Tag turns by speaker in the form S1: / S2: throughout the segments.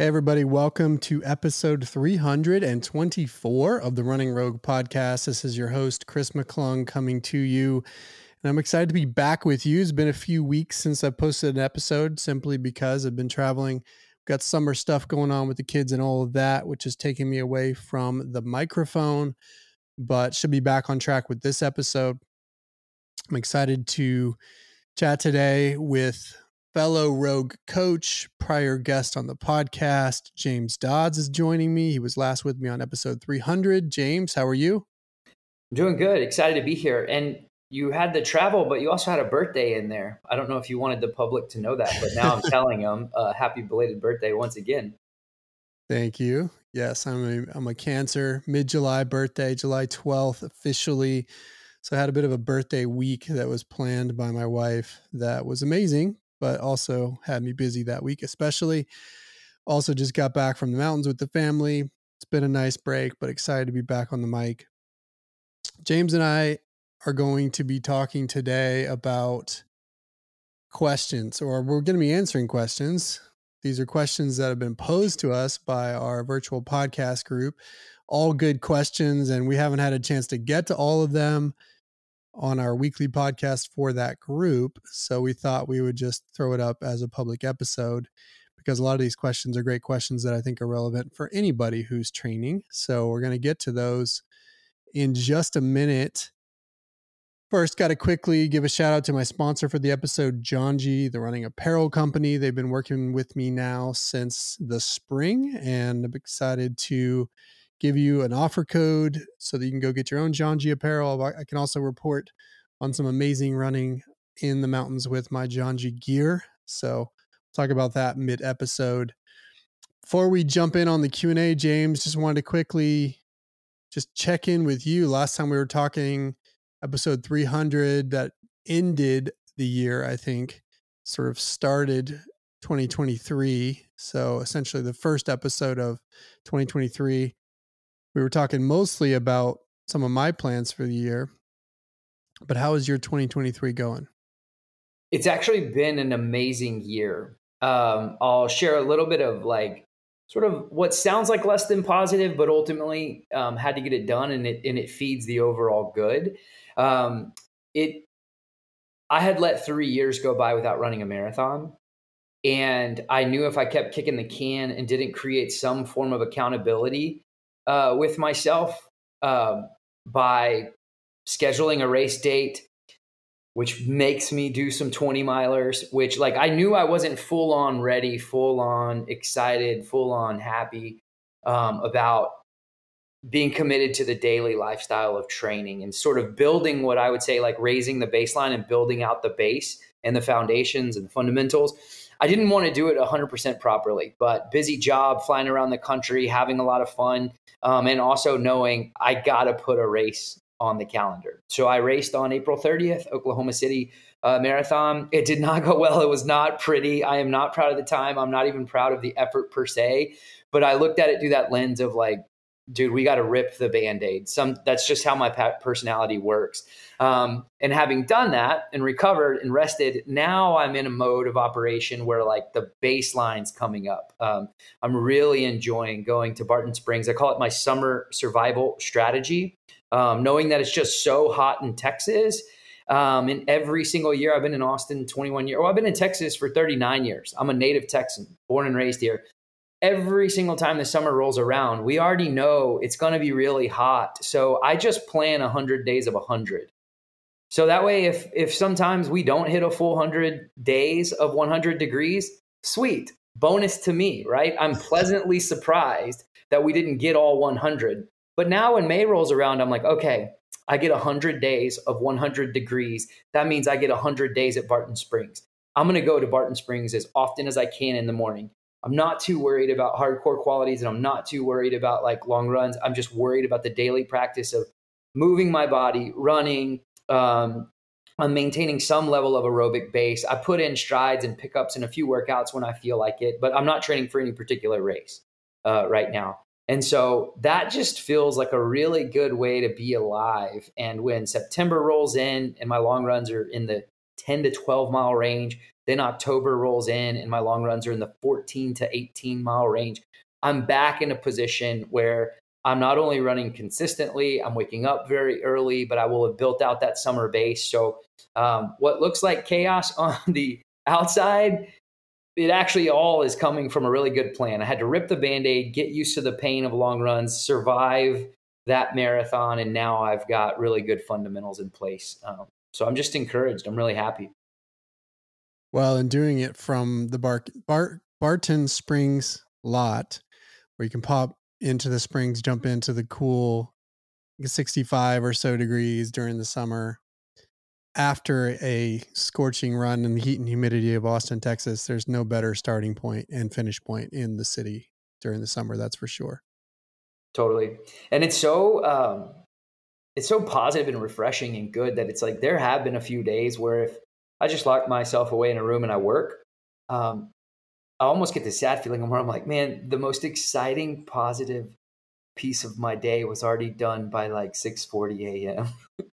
S1: Hey, everybody, welcome to episode 324 of the Running Rogue podcast. This is your host, Chris McClung, coming to you. And I'm excited to be back with you. It's been a few weeks since I posted an episode simply because I've been traveling. Got summer stuff going on with the kids and all of that, which is taking me away from the microphone, but should be back on track with this episode. I'm excited to chat today with fellow rogue coach, prior guest on the podcast, James Dodds is joining me. He was last with me on episode 300. James, how are you?
S2: I'm doing good. Excited to be here. And you had the travel, but you also had a birthday in there. I don't know if you wanted the public to know that, but now I'm telling them uh, happy belated birthday once again.
S1: Thank you. Yes, I'm a, I'm a Cancer, mid July birthday, July 12th officially. So I had a bit of a birthday week that was planned by my wife that was amazing but also had me busy that week, especially. Also, just got back from the mountains with the family. It's been a nice break, but excited to be back on the mic. James and I are going to be talking today about questions, or we're going to be answering questions. These are questions that have been posed to us by our virtual podcast group. All good questions, and we haven't had a chance to get to all of them on our weekly podcast for that group. So we thought we would just throw it up as a public episode because a lot of these questions are great questions that I think are relevant for anybody who's training. So we're going to get to those in just a minute. First, got to quickly give a shout out to my sponsor for the episode, Janji, the running apparel company. They've been working with me now since the spring, and I'm excited to give you an offer code so that you can go get your own Janji apparel. I can also report on some amazing running in the mountains with my Janji gear. So talk about that mid episode. Before we jump in on the Q&A, James, just wanted to quickly just check in with you. Last time we were talking episode 300 that ended the year, I think, sort of started 2023. So essentially the first episode of 2023 we were talking mostly about some of my plans for the year. But how is your 2023 going?
S2: It's actually been an amazing year. Um, I'll share a little bit of like sort of what sounds like less than positive, but ultimately um, had to get it done, and it and it feeds the overall good. Um, it, I had let three years go by without running a marathon, and I knew if I kept kicking the can and didn't create some form of accountability, uh, with myself uh, by scheduling a race date, which makes me do some 20 milers, which like I knew I wasn't full on ready, full on excited, full on happy um, about being committed to the daily lifestyle of training and sort of building what I would say like raising the baseline and building out the base and the foundations and the fundamentals. I didn't want to do it 100% properly, but busy job, flying around the country, having a lot of fun, um, and also knowing I got to put a race on the calendar. So I raced on April 30th, Oklahoma City uh, Marathon. It did not go well. It was not pretty. I am not proud of the time. I'm not even proud of the effort per se. But I looked at it through that lens of like, dude, we got to rip the band-aid. Some that's just how my personality works. Um, and having done that and recovered and rested, now I'm in a mode of operation where like the baseline's coming up. Um, I'm really enjoying going to Barton Springs. I call it my summer survival strategy, um, knowing that it's just so hot in Texas. Um, and every single year I've been in Austin 21 years. Well, I've been in Texas for 39 years. I'm a native Texan, born and raised here every single time the summer rolls around, we already know it's going to be really hot. So I just plan 100 days of 100. So that way if if sometimes we don't hit a full 100 days of 100 degrees, sweet. Bonus to me, right? I'm pleasantly surprised that we didn't get all 100. But now when May rolls around, I'm like, okay, I get 100 days of 100 degrees. That means I get 100 days at Barton Springs. I'm going to go to Barton Springs as often as I can in the morning. I'm not too worried about hardcore qualities and I'm not too worried about like long runs. I'm just worried about the daily practice of moving my body, running, um, I'm maintaining some level of aerobic base. I put in strides and pickups in a few workouts when I feel like it, but I'm not training for any particular race uh, right now. And so that just feels like a really good way to be alive. And when September rolls in and my long runs are in the 10 to 12 mile range, Then October rolls in and my long runs are in the 14 to 18 mile range. I'm back in a position where I'm not only running consistently, I'm waking up very early, but I will have built out that summer base. So, um, what looks like chaos on the outside, it actually all is coming from a really good plan. I had to rip the band aid, get used to the pain of long runs, survive that marathon, and now I've got really good fundamentals in place. Um, so, I'm just encouraged. I'm really happy.
S1: Well, and doing it from the Bar- Bar- Barton Springs lot, where you can pop into the springs, jump into the cool 65 or so degrees during the summer. After a scorching run in the heat and humidity of Austin, Texas, there's no better starting point and finish point in the city during the summer. That's for sure.
S2: Totally, and it's so um, it's so positive and refreshing and good that it's like there have been a few days where if I just lock myself away in a room and I work, um, I almost get the sad feeling where I'm like, man, the most exciting, positive piece of my day was already done by like 6:40 a.m.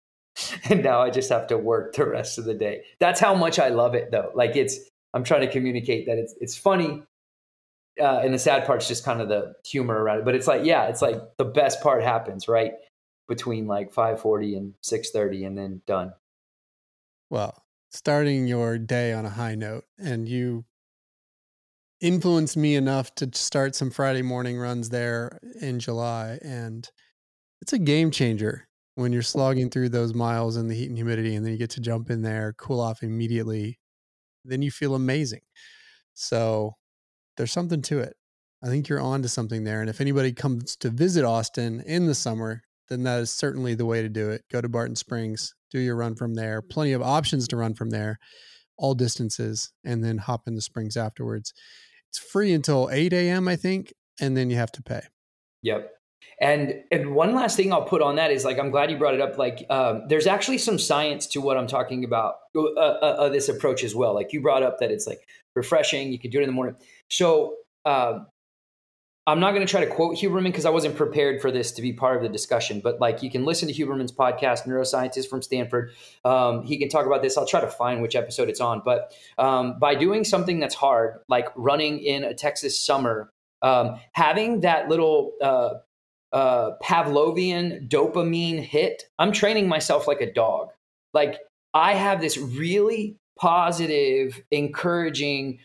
S2: and now I just have to work the rest of the day. That's how much I love it, though. Like it's, I'm trying to communicate that it's it's funny, uh, and the sad part's just kind of the humor around it. But it's like, yeah, it's like the best part happens right between like 5:40 and 6:30, and then done.
S1: Well, starting your day on a high note, and you influenced me enough to start some Friday morning runs there in July. And it's a game changer when you're slogging through those miles in the heat and humidity, and then you get to jump in there, cool off immediately. Then you feel amazing. So there's something to it. I think you're on to something there. And if anybody comes to visit Austin in the summer, then that is certainly the way to do it. Go to Barton Springs, do your run from there. Plenty of options to run from there, all distances, and then hop in the springs afterwards. It's free until 8 a.m., I think, and then you have to pay.
S2: Yep. And and one last thing I'll put on that is like I'm glad you brought it up. Like um, there's actually some science to what I'm talking about. Uh, uh, uh, this approach as well. Like you brought up that it's like refreshing. You can do it in the morning. So um, I'm not going to try to quote Huberman because I wasn't prepared for this to be part of the discussion. But like, you can listen to Huberman's podcast, neuroscientist from Stanford. Um, he can talk about this. I'll try to find which episode it's on. But um, by doing something that's hard, like running in a Texas summer, um, having that little uh, uh, Pavlovian dopamine hit, I'm training myself like a dog. Like I have this really positive, encouraging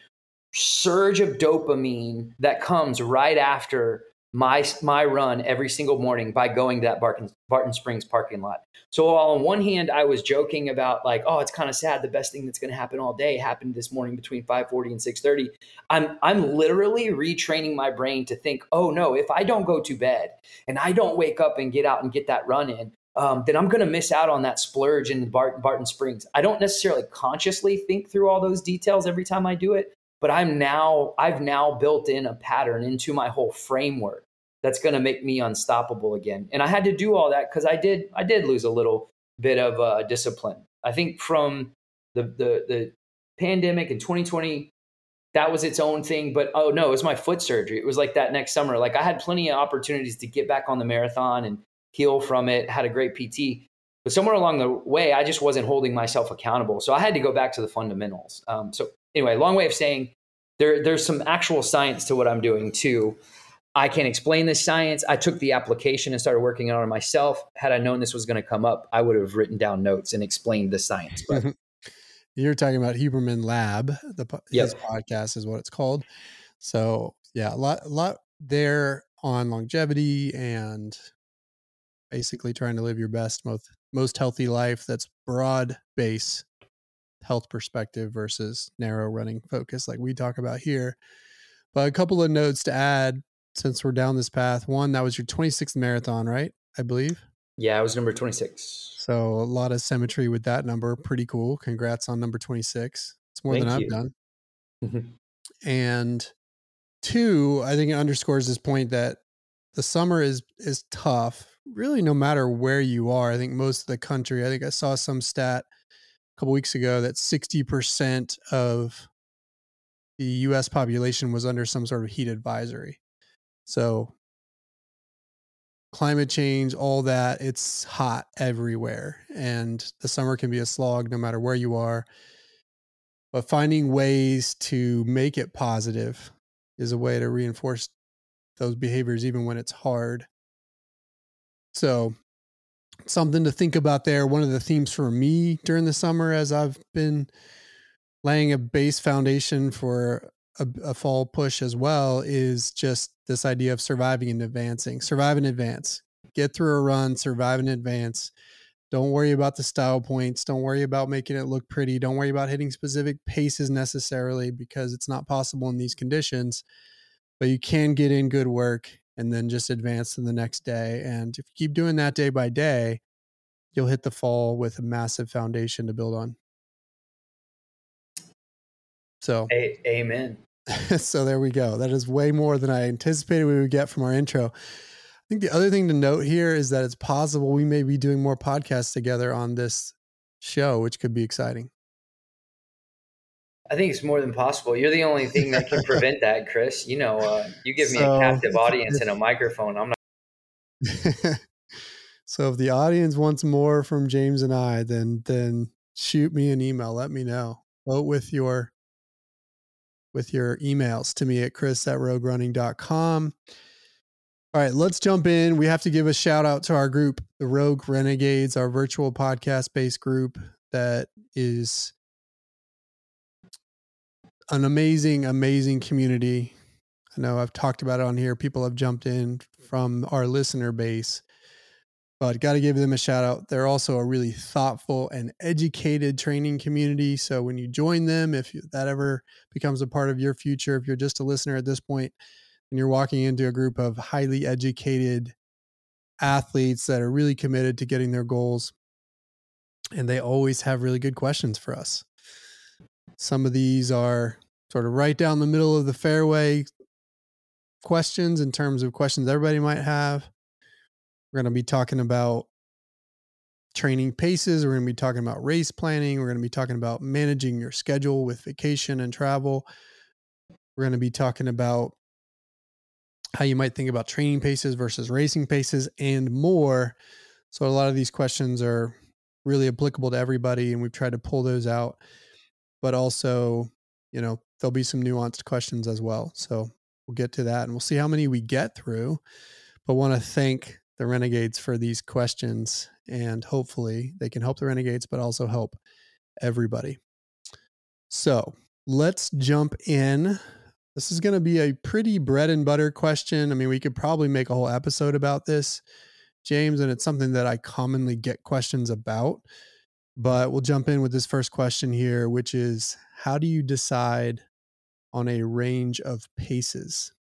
S2: surge of dopamine that comes right after my my run every single morning by going to that Barton, Barton Springs parking lot. So on one hand, I was joking about like, oh, it's kind of sad. The best thing that's going to happen all day happened this morning between 5:40 and 6:30. I'm I'm literally retraining my brain to think, oh no, if I don't go to bed and I don't wake up and get out and get that run in, um, then I'm going to miss out on that splurge in Barton, Barton Springs. I don't necessarily consciously think through all those details every time I do it, but I'm now I've now built in a pattern into my whole framework that's going to make me unstoppable again. And I had to do all that because I did I did lose a little bit of uh, discipline. I think from the the the pandemic in 2020 that was its own thing but oh no it was my foot surgery it was like that next summer like i had plenty of opportunities to get back on the marathon and heal from it had a great pt but somewhere along the way i just wasn't holding myself accountable so i had to go back to the fundamentals um, so anyway, long way of saying there, there's some actual science to what I'm doing too. I can't explain this science. I took the application and started working on it myself. Had I known this was going to come up, I would have written down notes and explained the science. But
S1: you're talking about Huberman Lab. The yep. his podcast is what it's called. So yeah, a lot, a lot there on longevity and basically trying to live your best, most most healthy life. That's broad base health perspective versus narrow running focus like we talk about here. But a couple of notes to add since we're down this path. One, that was your 26th marathon, right? I believe.
S2: Yeah, I was number 26.
S1: So a lot of symmetry with that number. Pretty cool. Congrats on number 26. It's more Thank than I've done. Mm-hmm. And two, I think it underscores this point that the summer is is tough, really no matter where you are. I think most of the country, I think I saw some stat couple weeks ago that 60% of the US population was under some sort of heat advisory. So climate change, all that, it's hot everywhere and the summer can be a slog no matter where you are. but finding ways to make it positive is a way to reinforce those behaviors even when it's hard. So, something to think about there. One of the themes for me during the summer, as I've been laying a base foundation for a, a, fall push as well, is just this idea of surviving and advancing. Survive and advance. Get through a run, survive and advance. Don't worry about the style points. Don't worry about making it look pretty. Don't worry about hitting specific paces necessarily because it's not possible in these conditions. But you can get in good work and then just advance to the next day. And if you keep doing that day by day, you'll hit the fall with a massive foundation to build on. So,
S2: a- amen.
S1: so there we go. That is way more than I anticipated we would get from our intro. I think the other thing to note here is that it's possible we may be doing more podcasts together on this show, which could be exciting.
S2: I think it's more than possible. You're the only thing that can prevent that, Chris. You know, uh, you give me so, a captive audience and a microphone. I'm
S1: not. so if the audience wants more from James and I, then then shoot me an email. Let me know. Vote with your with your emails to me at chris at roguerunning.com. All right, let's jump in. We have to give a shout out to our group, the Rogue Renegades, our virtual podcast based group that is an amazing, amazing community. I know I've talked about it on here. People have jumped in from our listener base, but got to give them a shout out. They're also a really thoughtful and educated training community. So when you join them, if that ever becomes a part of your future, if you're just a listener at this point, and you're walking into a group of highly educated athletes that are really committed to getting their goals, and they always have really good questions for us. Some of these are sort of right down the middle of the fairway questions in terms of questions everybody might have. We're going to be talking about training paces. We're going to be talking about race planning. We're going to be talking about managing your schedule with vacation and travel. We're going to be talking about how you might think about training paces versus racing paces and more. So, a lot of these questions are really applicable to everybody, and we've tried to pull those out but also, you know, there'll be some nuanced questions as well. So we'll get to that and we'll see how many we get through. But want to thank the Renegades for these questions and hopefully they can help the Renegades, but also help everybody. So let's jump in. This is going to be a pretty bread and butter question. I mean, we could probably make a whole episode about this, James, and it's something that I commonly get questions about. But we'll jump in with this first question here, which is how do you decide on a range of paces?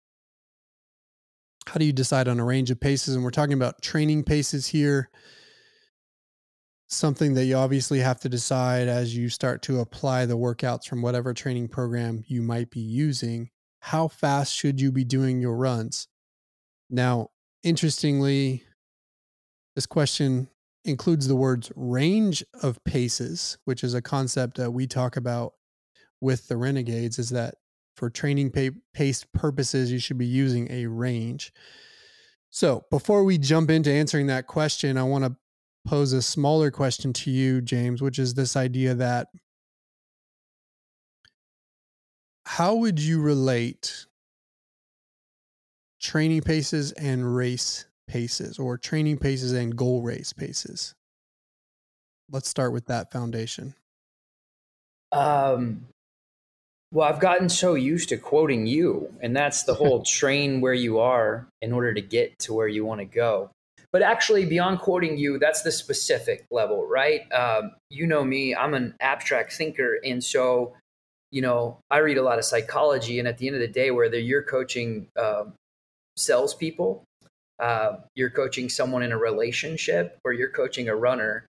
S1: How do you decide on a range of paces? And we're talking about training paces here. Something that you obviously have to decide as you start to apply the workouts from whatever training program you might be using. How fast should you be doing your runs? Now, interestingly, this question includes the words range of paces, which is a concept that we talk about with the Renegades, is that for training pace purposes, you should be using a range. So before we jump into answering that question, I want to pose a smaller question to you, James, which is this idea that how would you relate training paces and race paces or training paces and goal race paces? Let's start with that foundation.
S2: Um, well, I've gotten so used to quoting you, and that's the whole train where you are in order to get to where you want to go. But actually, beyond quoting you, that's the specific level, right? Um, you know me, I'm an abstract thinker. And so, you know, I read a lot of psychology. And at the end of the day, whether you're coaching uh, salespeople uh, you're coaching someone in a relationship or you're coaching a runner.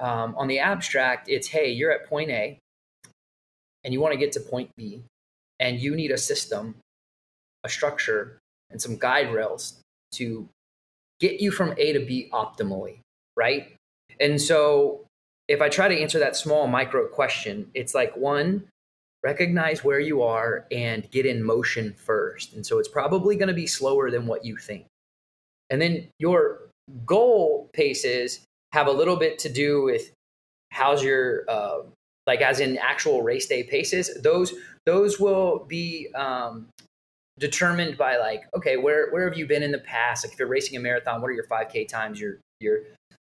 S2: Um, on the abstract, it's hey, you're at point A and you want to get to point B, and you need a system, a structure, and some guide rails to get you from A to B optimally, right? And so, if I try to answer that small micro question, it's like one, recognize where you are and get in motion first. And so, it's probably going to be slower than what you think. And then your goal paces have a little bit to do with how's your uh, like as in actual race day paces, those those will be um, determined by like, okay, where where have you been in the past? Like if you're racing a marathon, what are your 5K times, your your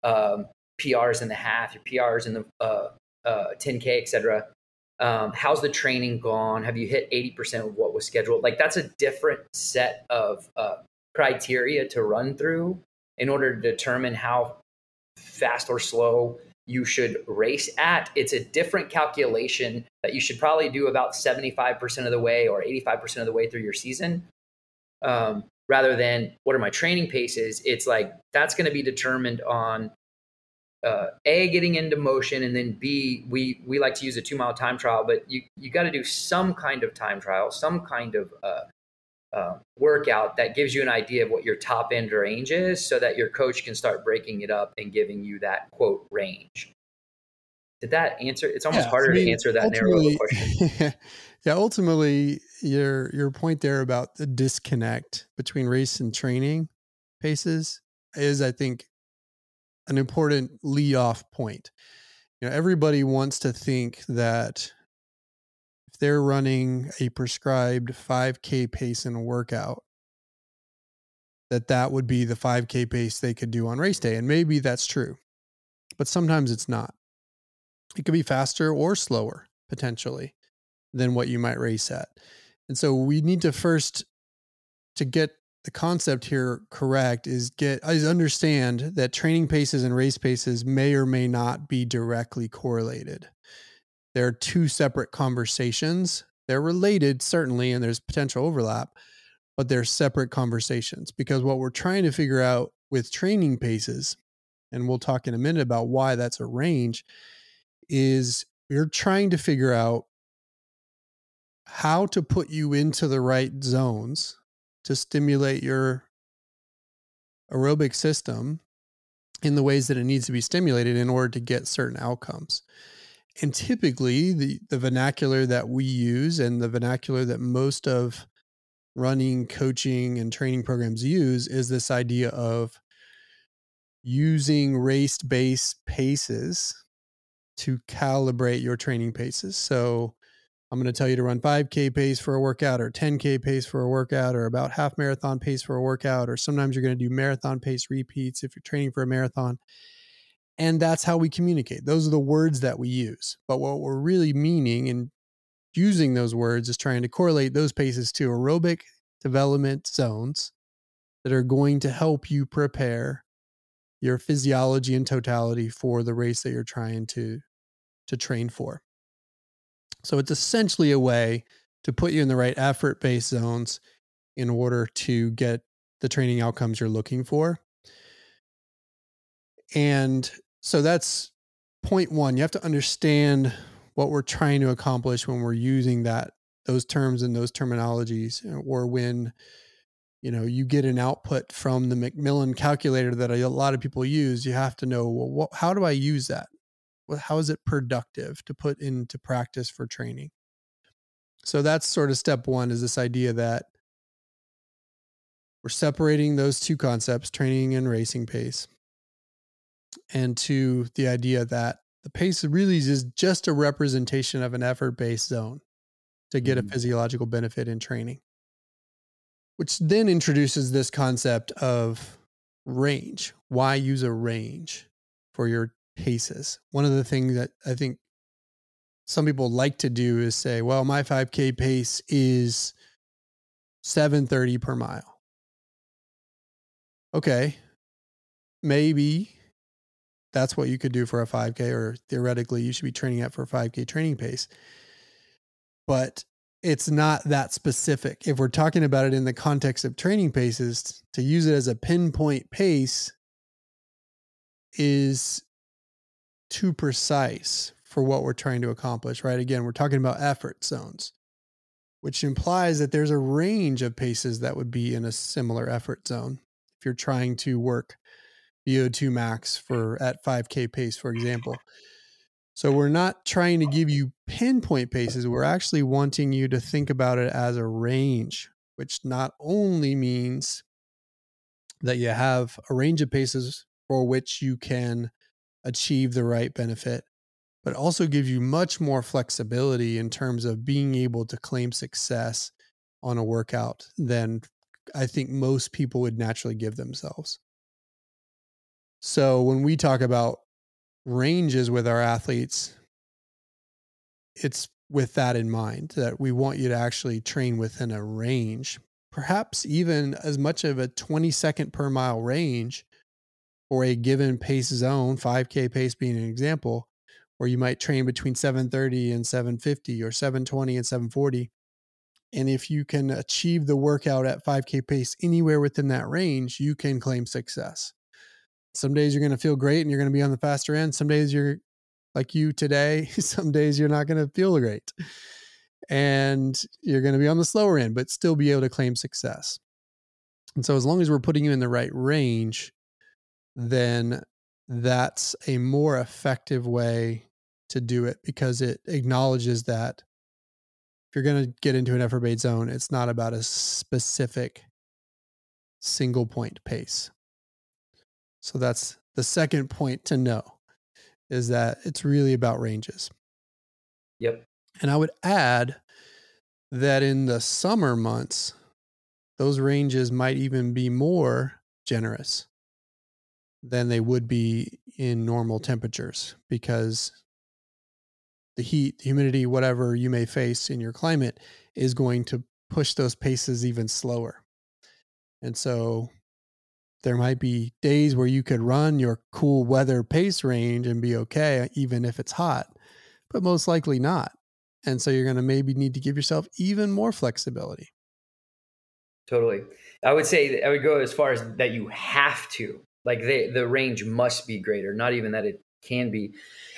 S2: um, PRs in the half, your PRs in the uh, uh, 10K, etc. Um, how's the training gone? Have you hit 80% of what was scheduled? Like that's a different set of uh, criteria to run through in order to determine how fast or slow you should race at. It's a different calculation that you should probably do about 75% of the way or 85% of the way through your season. Um, rather than what are my training paces? It's like that's going to be determined on uh, a getting into motion and then b we we like to use a two mile time trial but you you got to do some kind of time trial some kind of uh, uh, workout that gives you an idea of what your top end range is so that your coach can start breaking it up and giving you that quote range did that answer it's almost yeah, harder I mean, to answer that narrow question
S1: yeah ultimately your your point there about the disconnect between race and training paces is i think an important lead off point. You know, everybody wants to think that they're running a prescribed 5K pace in a workout, that that would be the 5K pace they could do on race day. And maybe that's true, but sometimes it's not. It could be faster or slower potentially than what you might race at. And so we need to first to get the concept here correct is get is understand that training paces and race paces may or may not be directly correlated. They're two separate conversations. They're related certainly and there's potential overlap, but they're separate conversations because what we're trying to figure out with training paces and we'll talk in a minute about why that's a range is we're trying to figure out how to put you into the right zones to stimulate your aerobic system in the ways that it needs to be stimulated in order to get certain outcomes. And typically, the, the vernacular that we use and the vernacular that most of running, coaching, and training programs use is this idea of using race based paces to calibrate your training paces. So, I'm going to tell you to run 5K pace for a workout or 10K pace for a workout or about half marathon pace for a workout. Or sometimes you're going to do marathon pace repeats if you're training for a marathon. And that's how we communicate. Those are the words that we use. But what we're really meaning and using those words is trying to correlate those paces to aerobic development zones that are going to help you prepare your physiology and totality for the race that you're trying to to train for. So it's essentially a way to put you in the right effort based zones in order to get the training outcomes you're looking for. And so that's point one. You have to understand what we're trying to accomplish when we're using that those terms and those terminologies uh, or when you know you get an output from the McMillan calculator that a lot of people use you have to know well what, how do I use that? How is it productive to put into practice for training? So that's sort of step one is this idea that we're separating those two concepts training and racing pace and to the idea that the pace really is just a representation of an effort based zone to get mm-hmm. a physiological benefit in training which then introduces this concept of range why use a range for your paces. One of the things that I think some people like to do is say, well, my 5K pace is 730 per mile. Okay. Maybe that's what you could do for a 5K, or theoretically, you should be training at for a 5K training pace. But it's not that specific. If we're talking about it in the context of training paces, to use it as a pinpoint pace is too precise for what we're trying to accomplish, right? Again, we're talking about effort zones, which implies that there's a range of paces that would be in a similar effort zone. If you're trying to work VO2 max for at 5K pace, for example. So we're not trying to give you pinpoint paces. We're actually wanting you to think about it as a range, which not only means that you have a range of paces for which you can achieve the right benefit, but also gives you much more flexibility in terms of being able to claim success on a workout than I think most people would naturally give themselves. So when we talk about ranges with our athletes, it's with that in mind that we want you to actually train within a range, perhaps even as much of a 20 second per mile range for a given pace zone, 5K pace being an example, where you might train between 730 and 750 or 720 and 740. And if you can achieve the workout at 5K pace anywhere within that range, you can claim success. Some days you're going to feel great and you're going to be on the faster end. Some days you're like you today. Some days you're not going to feel great. And you're going to be on the slower end, but still be able to claim success. And so, as long as we're putting you in the right range, then that's a more effective way to do it because it acknowledges that if you're going to get into an effort based zone, it's not about a specific single point pace. So that's the second point to know is that it's really about ranges.
S2: Yep.
S1: And I would add that in the summer months, those ranges might even be more generous than they would be in normal temperatures because the heat, the humidity, whatever you may face in your climate is going to push those paces even slower. And so there might be days where you could run your cool weather pace range and be okay, even if it's hot, but most likely not. And so you're going to maybe need to give yourself even more flexibility.
S2: Totally. I would say I would go as far as that you have to. Like the the range must be greater, not even that it can be.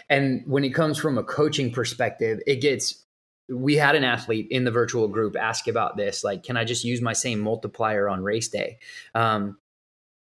S2: And when it comes from a coaching perspective, it gets we had an athlete in the virtual group ask about this like can i just use my same multiplier on race day um,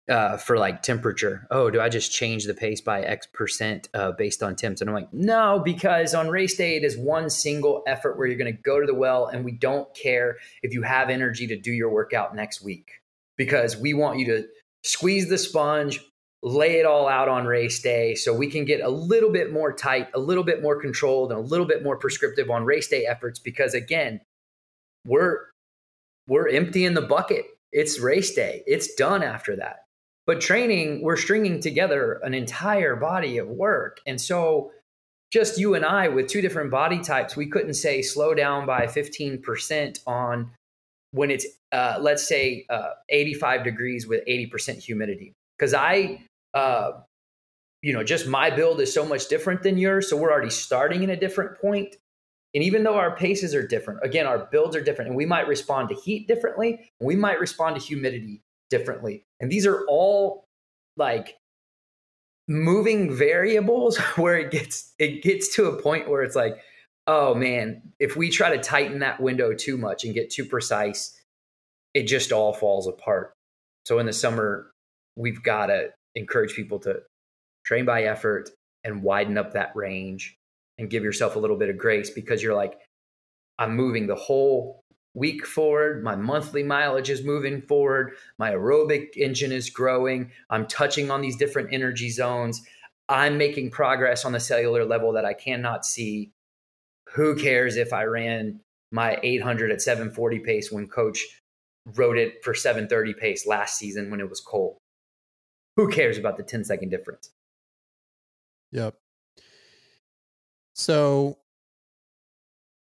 S2: uh, for like temperature. Oh, do I just change the pace by X percent uh, based on temps? And I'm like, no, because on race day, it is one single effort where you're going to go to the well, and we don't care if you have energy to do your workout next week because we want you to squeeze the sponge, lay it all out on race day so we can get a little bit more tight, a little bit more controlled, and a little bit more prescriptive on race day efforts because again, we're we're emptying the bucket. It's race day. It's done after that. But training, we're stringing together an entire body of work. And so, just you and I with two different body types, we couldn't say slow down by 15% on when it's, uh, let's say, uh, 85 degrees with 80% humidity. Because I, uh, you know, just my build is so much different than yours. So we're already starting in a different point. And even though our paces are different, again, our builds are different, and we might respond to heat differently, we might respond to humidity differently. And these are all like moving variables where it gets it gets to a point where it's like, oh man, if we try to tighten that window too much and get too precise, it just all falls apart. So in the summer, we've got to encourage people to train by effort and widen up that range and give yourself a little bit of grace because you're like, I'm moving the whole week forward. My monthly mileage is moving forward. My aerobic engine is growing. I'm touching on these different energy zones. I'm making progress on the cellular level that I cannot see. Who cares if I ran my 800 at 740 pace when coach wrote it for 730 pace last season when it was cold? Who cares about the 10 second difference?
S1: Yep. So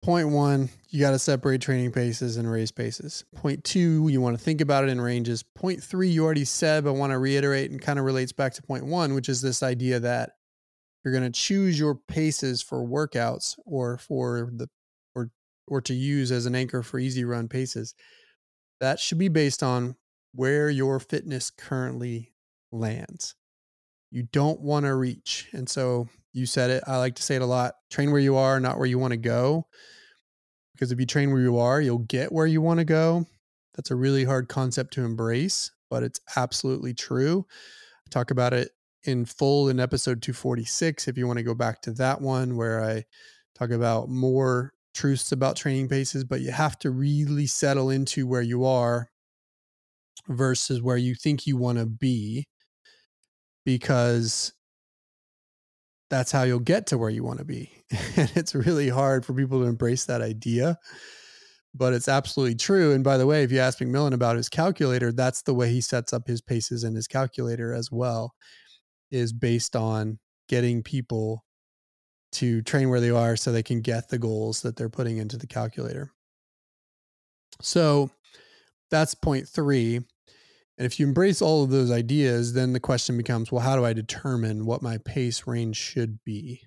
S1: Point one, you got to separate training paces and race paces. Point two, you want to think about it in ranges. Point three, you already said, but want to reiterate and kind of relates back to point one, which is this idea that you're going to choose your paces for workouts or for the or or to use as an anchor for easy run paces. That should be based on where your fitness currently lands. You don't want to reach. And so you said it. I like to say it a lot. Train where you are, not where you want to go. Because if you train where you are, you'll get where you want to go. That's a really hard concept to embrace, but it's absolutely true. I talk about it in full in episode 246 if you want to go back to that one where I talk about more truths about training paces, but you have to really settle into where you are versus where you think you want to be because that's how you'll get to where you want to be. and it's really hard for people to embrace that idea. But it's absolutely true. And by the way, if you ask McMillan about his calculator, that's the way he sets up his paces in his calculator as well, is based on getting people to train where they are so they can get the goals that they're putting into the calculator. So that's point three. And if you embrace all of those ideas, then the question becomes well, how do I determine what my pace range should be?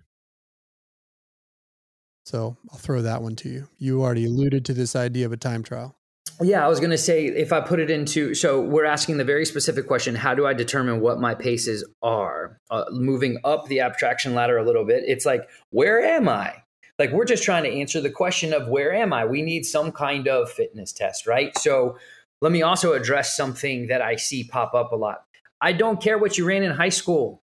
S1: So I'll throw that one to you. You already alluded to this idea of a time trial.
S2: Yeah, I was going to say if I put it into so we're asking the very specific question how do I determine what my paces are? Uh, moving up the abstraction ladder a little bit, it's like where am I? Like we're just trying to answer the question of where am I? We need some kind of fitness test, right? So let me also address something that I see pop up a lot. I don't care what you ran in high school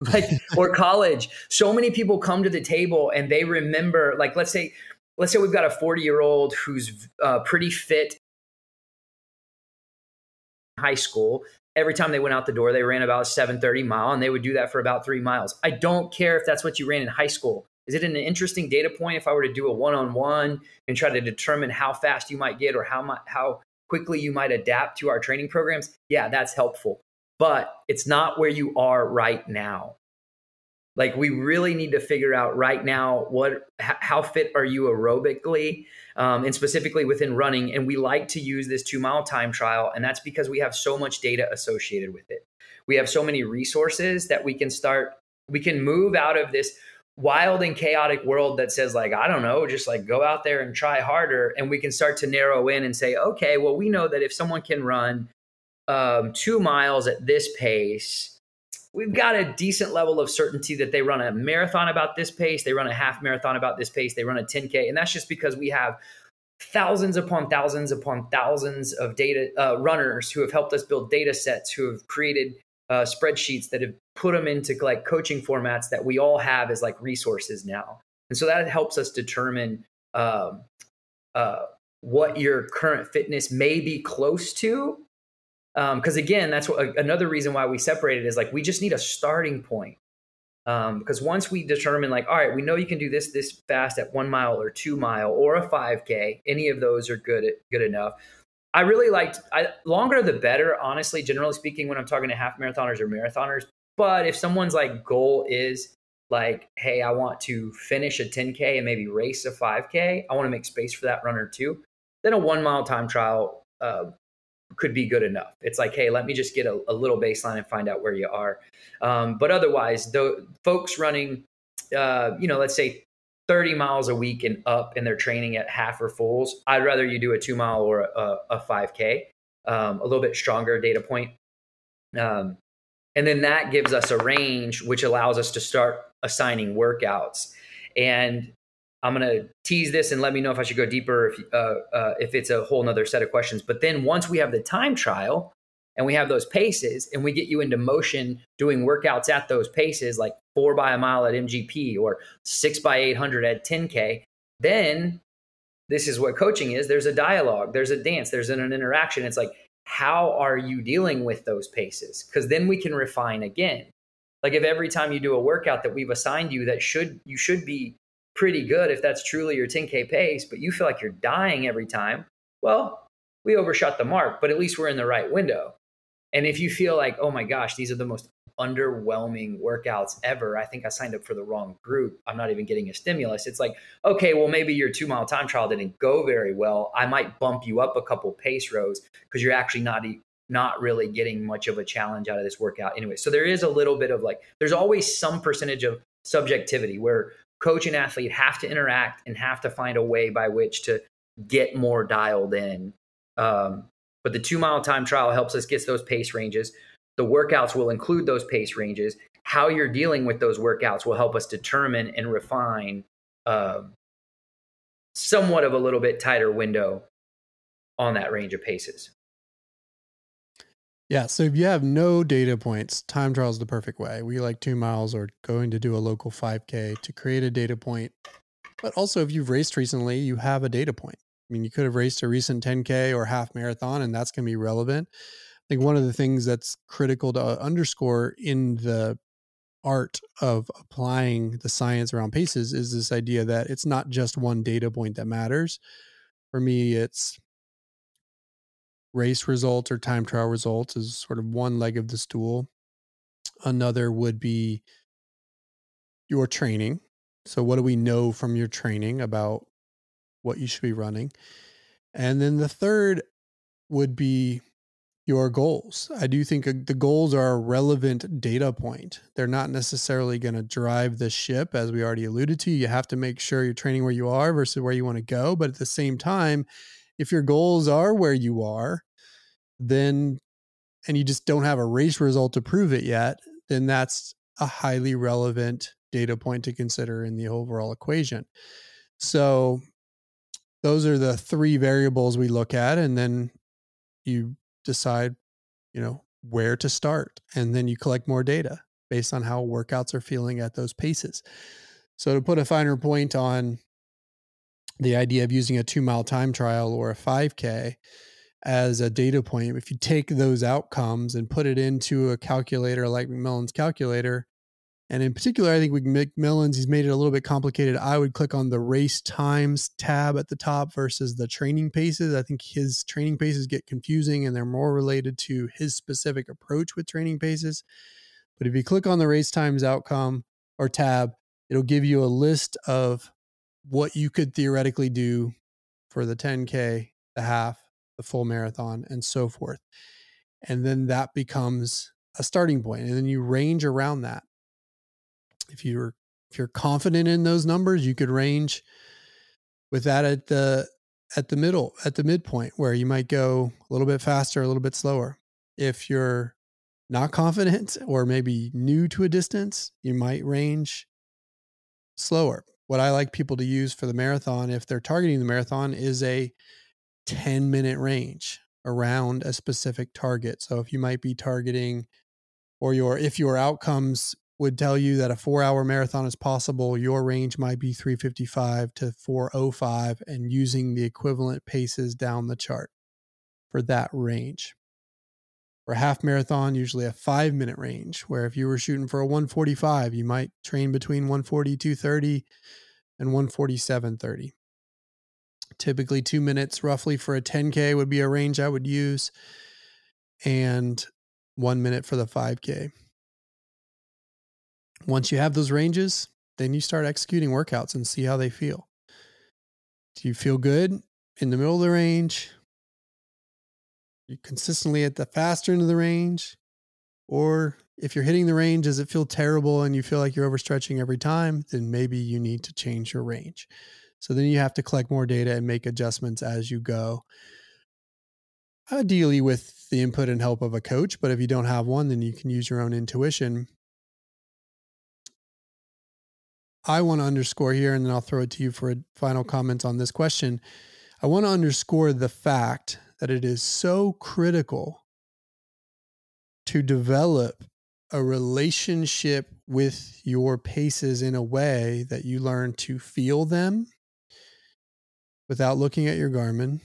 S2: like or college. So many people come to the table and they remember like let's say let's say we've got a 40 year old who's uh, pretty fit high school every time they went out the door they ran about a 730 mile and they would do that for about three miles i don't care if that's what you ran in high school is it an interesting data point if i were to do a one-on-one and try to determine how fast you might get or how, much, how quickly you might adapt to our training programs, yeah, that's helpful. But it's not where you are right now. Like we really need to figure out right now what how fit are you aerobically, um, and specifically within running. And we like to use this two mile time trial, and that's because we have so much data associated with it. We have so many resources that we can start. We can move out of this wild and chaotic world that says like i don't know just like go out there and try harder. And we can start to narrow in and say okay well we know that if someone can run um, two miles at this pace we've got a decent level of certainty that they run a marathon about this pace they run a half marathon about this pace they run a 10k and that's just because we have thousands upon thousands upon thousands of data uh, runners who have helped us build data sets who have created uh, spreadsheets that have put them into like coaching formats that we all have as like resources now. And so that helps us determine um, uh, what your current fitness may be close to. Because um, again, that's what, another reason why we separated is like we just need a starting point. Um, because once we determine like, all right, we know you can do this this fast at one mile or two mile or a 5K, any of those are good good enough. I really liked I, longer the better, honestly, generally speaking, when I'm talking to half marathoners or marathoners. But if someone's like goal is like, hey, I want to finish a 10K and maybe race a 5K, I want to make space for that runner too, then a one mile time trial uh, could be good enough. It's like, hey, let me just get a, a little baseline and find out where you are. Um, but otherwise, the folks running, uh, you know, let's say 30 miles a week and up and they're training at half or fulls, I'd rather you do a two mile or a, a 5K, um, a little bit stronger data point. Um, and then that gives us a range, which allows us to start assigning workouts. And I'm going to tease this and let me know if I should go deeper if, uh, uh, if it's a whole nother set of questions. But then once we have the time trial, and we have those paces and we get you into motion doing workouts at those paces like four by a mile at mgp or six by 800 at 10k then this is what coaching is. There's a dialogue there's a dance there's an, an interaction. It's like how are you dealing with those paces? Because then we can refine again. Like if every time you do a workout that we've assigned you that should you should be pretty good if that's truly your 10k pace but you feel like you're dying every time well we overshot the mark but at least we're in the right window and if you feel like, oh my gosh, these are the most underwhelming workouts ever, I think I signed up for the wrong group. I'm not even getting a stimulus. It's like, okay, well, maybe your two mile time trial didn't go very well. I might bump you up a couple pace rows because you're actually not not really getting much of a challenge out of this workout anyway. So there is a little bit of like, there's always some percentage of subjectivity where coach and athlete have to interact and have to find a way by which to get more dialed in. Um, but the two mile time trial helps us get those pace ranges. The workouts will include those pace ranges. How you're dealing with those workouts will help us determine and refine uh, somewhat of a little bit tighter window on that range of paces.
S1: Yeah. So if you have no data points, time trial is the perfect way. We like two miles or going to do a local 5K to create a data point. But also, if you've raced recently, you have a data point. I mean, you could have raced a recent 10K or half marathon, and that's going to be relevant. I think one of the things that's critical to uh, underscore in the art of applying the science around paces is this idea that it's not just one data point that matters. For me, it's race results or time trial results is sort of one leg of the stool. Another would be your training. So, what do we know from your training about what you should be running? And then the third would be your goals. I do think uh, the goals are a relevant data point. They're not necessarily going to drive the ship, as we already alluded to. You have to make sure you're training where you are versus where you want to go. But at the same time, if your goals are where you are, then and you just don't have a race result to prove it yet, then that's a highly relevant data point to consider in the overall equation. So those are the three variables we look at and then you decide, you know, where to start and then you collect more data based on how workouts are feeling at those paces. So to put a finer point on the idea of using a 2 mile time trial or a 5k, as a data point, if you take those outcomes and put it into a calculator like McMillan's calculator, and in particular, I think with McMillan's, he's made it a little bit complicated. I would click on the race times tab at the top versus the training paces. I think his training paces get confusing and they're more related to his specific approach with training paces. But if you click on the race times outcome or tab, it'll give you a list of what you could theoretically do for the 10K, the half, the full marathon, and so forth. And then that becomes a starting point, and then you range around that. If you're if you're confident in those numbers, you could range with that at the at the middle at the midpoint where you might go a little bit faster, a little bit slower. If you're not confident or maybe new to a distance, you might range slower. What I like people to use for the marathon, if they're targeting the marathon, is a 10 minute range around a specific target. So if you might be targeting or your if your outcomes would tell you that a 4-hour marathon is possible, your range might be 355 to 405 and using the equivalent paces down the chart for that range. For a half marathon, usually a 5 minute range where if you were shooting for a 145, you might train between 140 230 and 147.30 typically two minutes roughly for a 10K would be a range I would use, and one minute for the 5K. Once you have those ranges, then you start executing workouts and see how they feel. Do you feel good in the middle of the range? You consistently at the faster end of the range? Or if you're hitting the range, does it feel terrible and you feel like you're overstretching every time? Then maybe you need to change your range. So then you have to collect more data and make adjustments as you go. Ideally, with the input and help of a coach, but if you don't have one, then you can use your own intuition. I want to underscore here, and then I'll throw it to you for a final comment on this question. I want to underscore the fact that it is so critical to develop a relationship with your paces in a way that you learn to feel them without looking at your Garmin,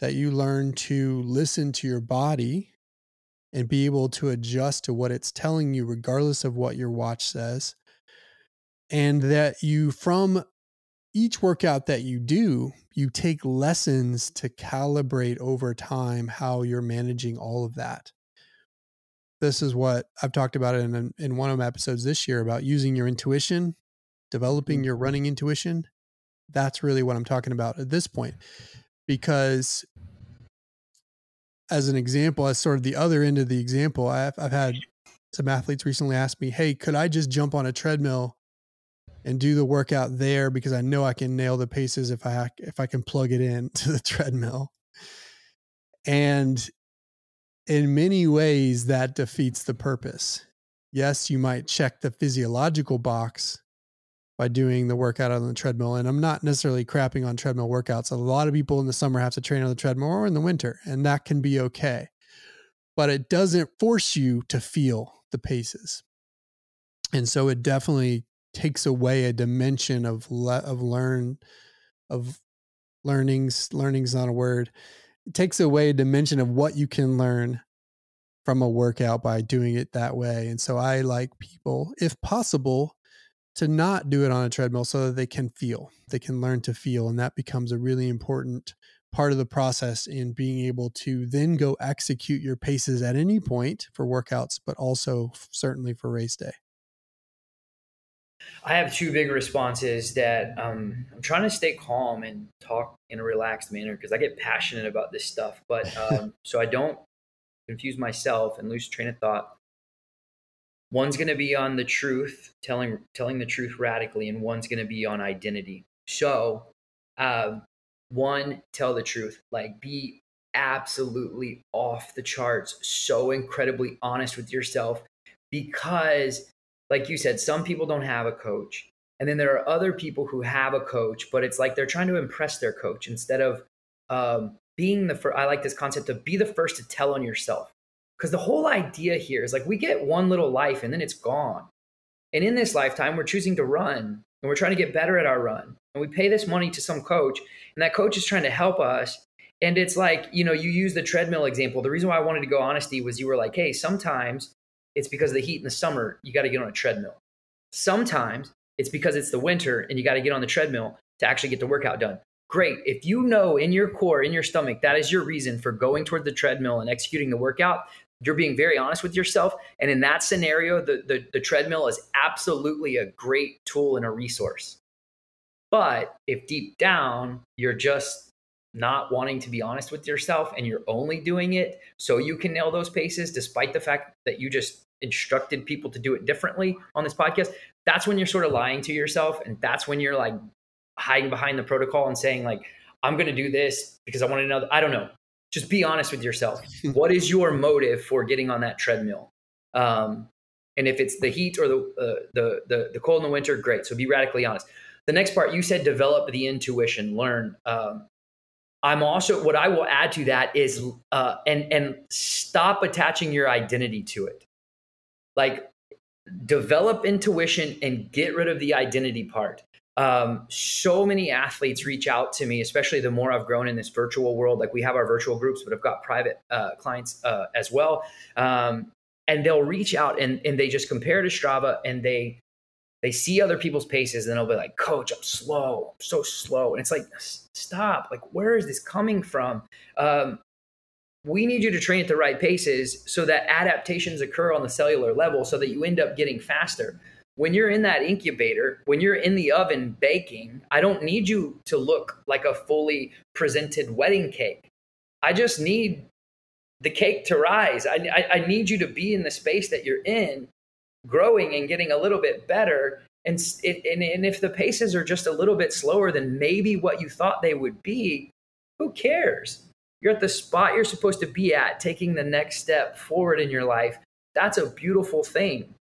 S1: that you learn to listen to your body and be able to adjust to what it's telling you, regardless of what your watch says. And that you, from each workout that you do, you take lessons to calibrate over time how you're managing all of that. This is what I've talked about in, in one of my episodes this year about using your intuition, developing your mm-hmm. running intuition, that's really what I'm talking about at this point. Because as an example, as sort of the other end of the example, I've, I've had some athletes recently ask me, Hey, could I just jump on a treadmill and do the workout there because I know I can nail the paces if I if I can plug it in to the treadmill. And in many ways that defeats the purpose. Yes, you might check the physiological box by doing the workout on the treadmill. And I'm not necessarily crapping on treadmill workouts. A lot of people in the summer have to train on the treadmill or in the winter, and that can be okay. But it doesn't force you to feel the paces. And so it definitely takes away a dimension of le- of learn of learnings learning's not a word it takes away a dimension of what you can learn from a workout by doing it that way. And so I like people, if possible, to not do it on a treadmill so that they can feel, they can learn to feel. And that becomes a really important part of the process in being able to then go execute your paces at any point for workouts, but also certainly for race day.
S2: I have two big responses that um, I'm trying to stay calm and talk in a relaxed manner because I get passionate about this stuff. But um, so I don't confuse myself and lose train of thought. One's going to be on the truth, telling telling the truth radically, and one's going to be on identity. So, uh, one, tell the truth, like be absolutely off the charts, so incredibly honest with yourself, because like you said, some people don't have a coach. And then there are other people who have a coach, but it's like they're trying to impress their coach instead of um, being the first. I like this concept of be the first to tell on yourself. Because the whole idea here is like we get one little life and then it's gone. And in this lifetime, we're choosing to run and we're trying to get better at our run. And we pay this money to some coach, and that coach is trying to help us. And it's like, you know, you use the treadmill example. The reason why I wanted to go honesty was you were like, hey, sometimes it's because of the heat in the summer, you got to get on a treadmill. Sometimes it's because it's the winter and you got to get on the treadmill to actually get the workout done. Great. If you know in your core, in your stomach, that is your reason for going toward the treadmill and executing the workout, you're being very honest with yourself. And in that scenario, the, the, the treadmill is absolutely a great tool and a resource. But if deep down you're just not wanting to be honest with yourself and you're only doing it so you can nail those paces, despite the fact that you just instructed people to do it differently on this podcast, that's when you're sort of lying to yourself. And that's when you're like hiding behind the protocol and saying, like, I'm going to do this because I want to know. I don't know. Just be honest with yourself. what is your motive for getting on that treadmill? Um, and if it's the heat or the, uh, the, the, the cold in the winter, great. So be radically honest. The next part, you said develop the intuition, learn. Um, I'm also what I will add to that is uh, and and stop attaching your identity to it like develop intuition and get rid of the identity part. Um, so many athletes reach out to me, especially the more I've grown in this virtual world. Like we have our virtual groups, but I've got private uh, clients uh, as well. Um, and they'll reach out and, and they just compare to Strava and they they see other people's paces and they'll be like, Coach, I'm slow, I'm so slow. And it's like, stop. Like, where is this coming from? Um, we need you to train at the right paces so that adaptations occur on the cellular level so that you end up getting faster. When you're in that incubator, when you're in the oven baking, I don't need you to look like a fully presented wedding cake. I just need the cake to rise. I, I, I need you to be in the space that you're in, growing and getting a little bit better. And, and, and if the paces are just a little bit slower than maybe what you thought they would be, who cares? You're at the spot you're supposed to be at, taking the next step forward in your life. That's a beautiful thing.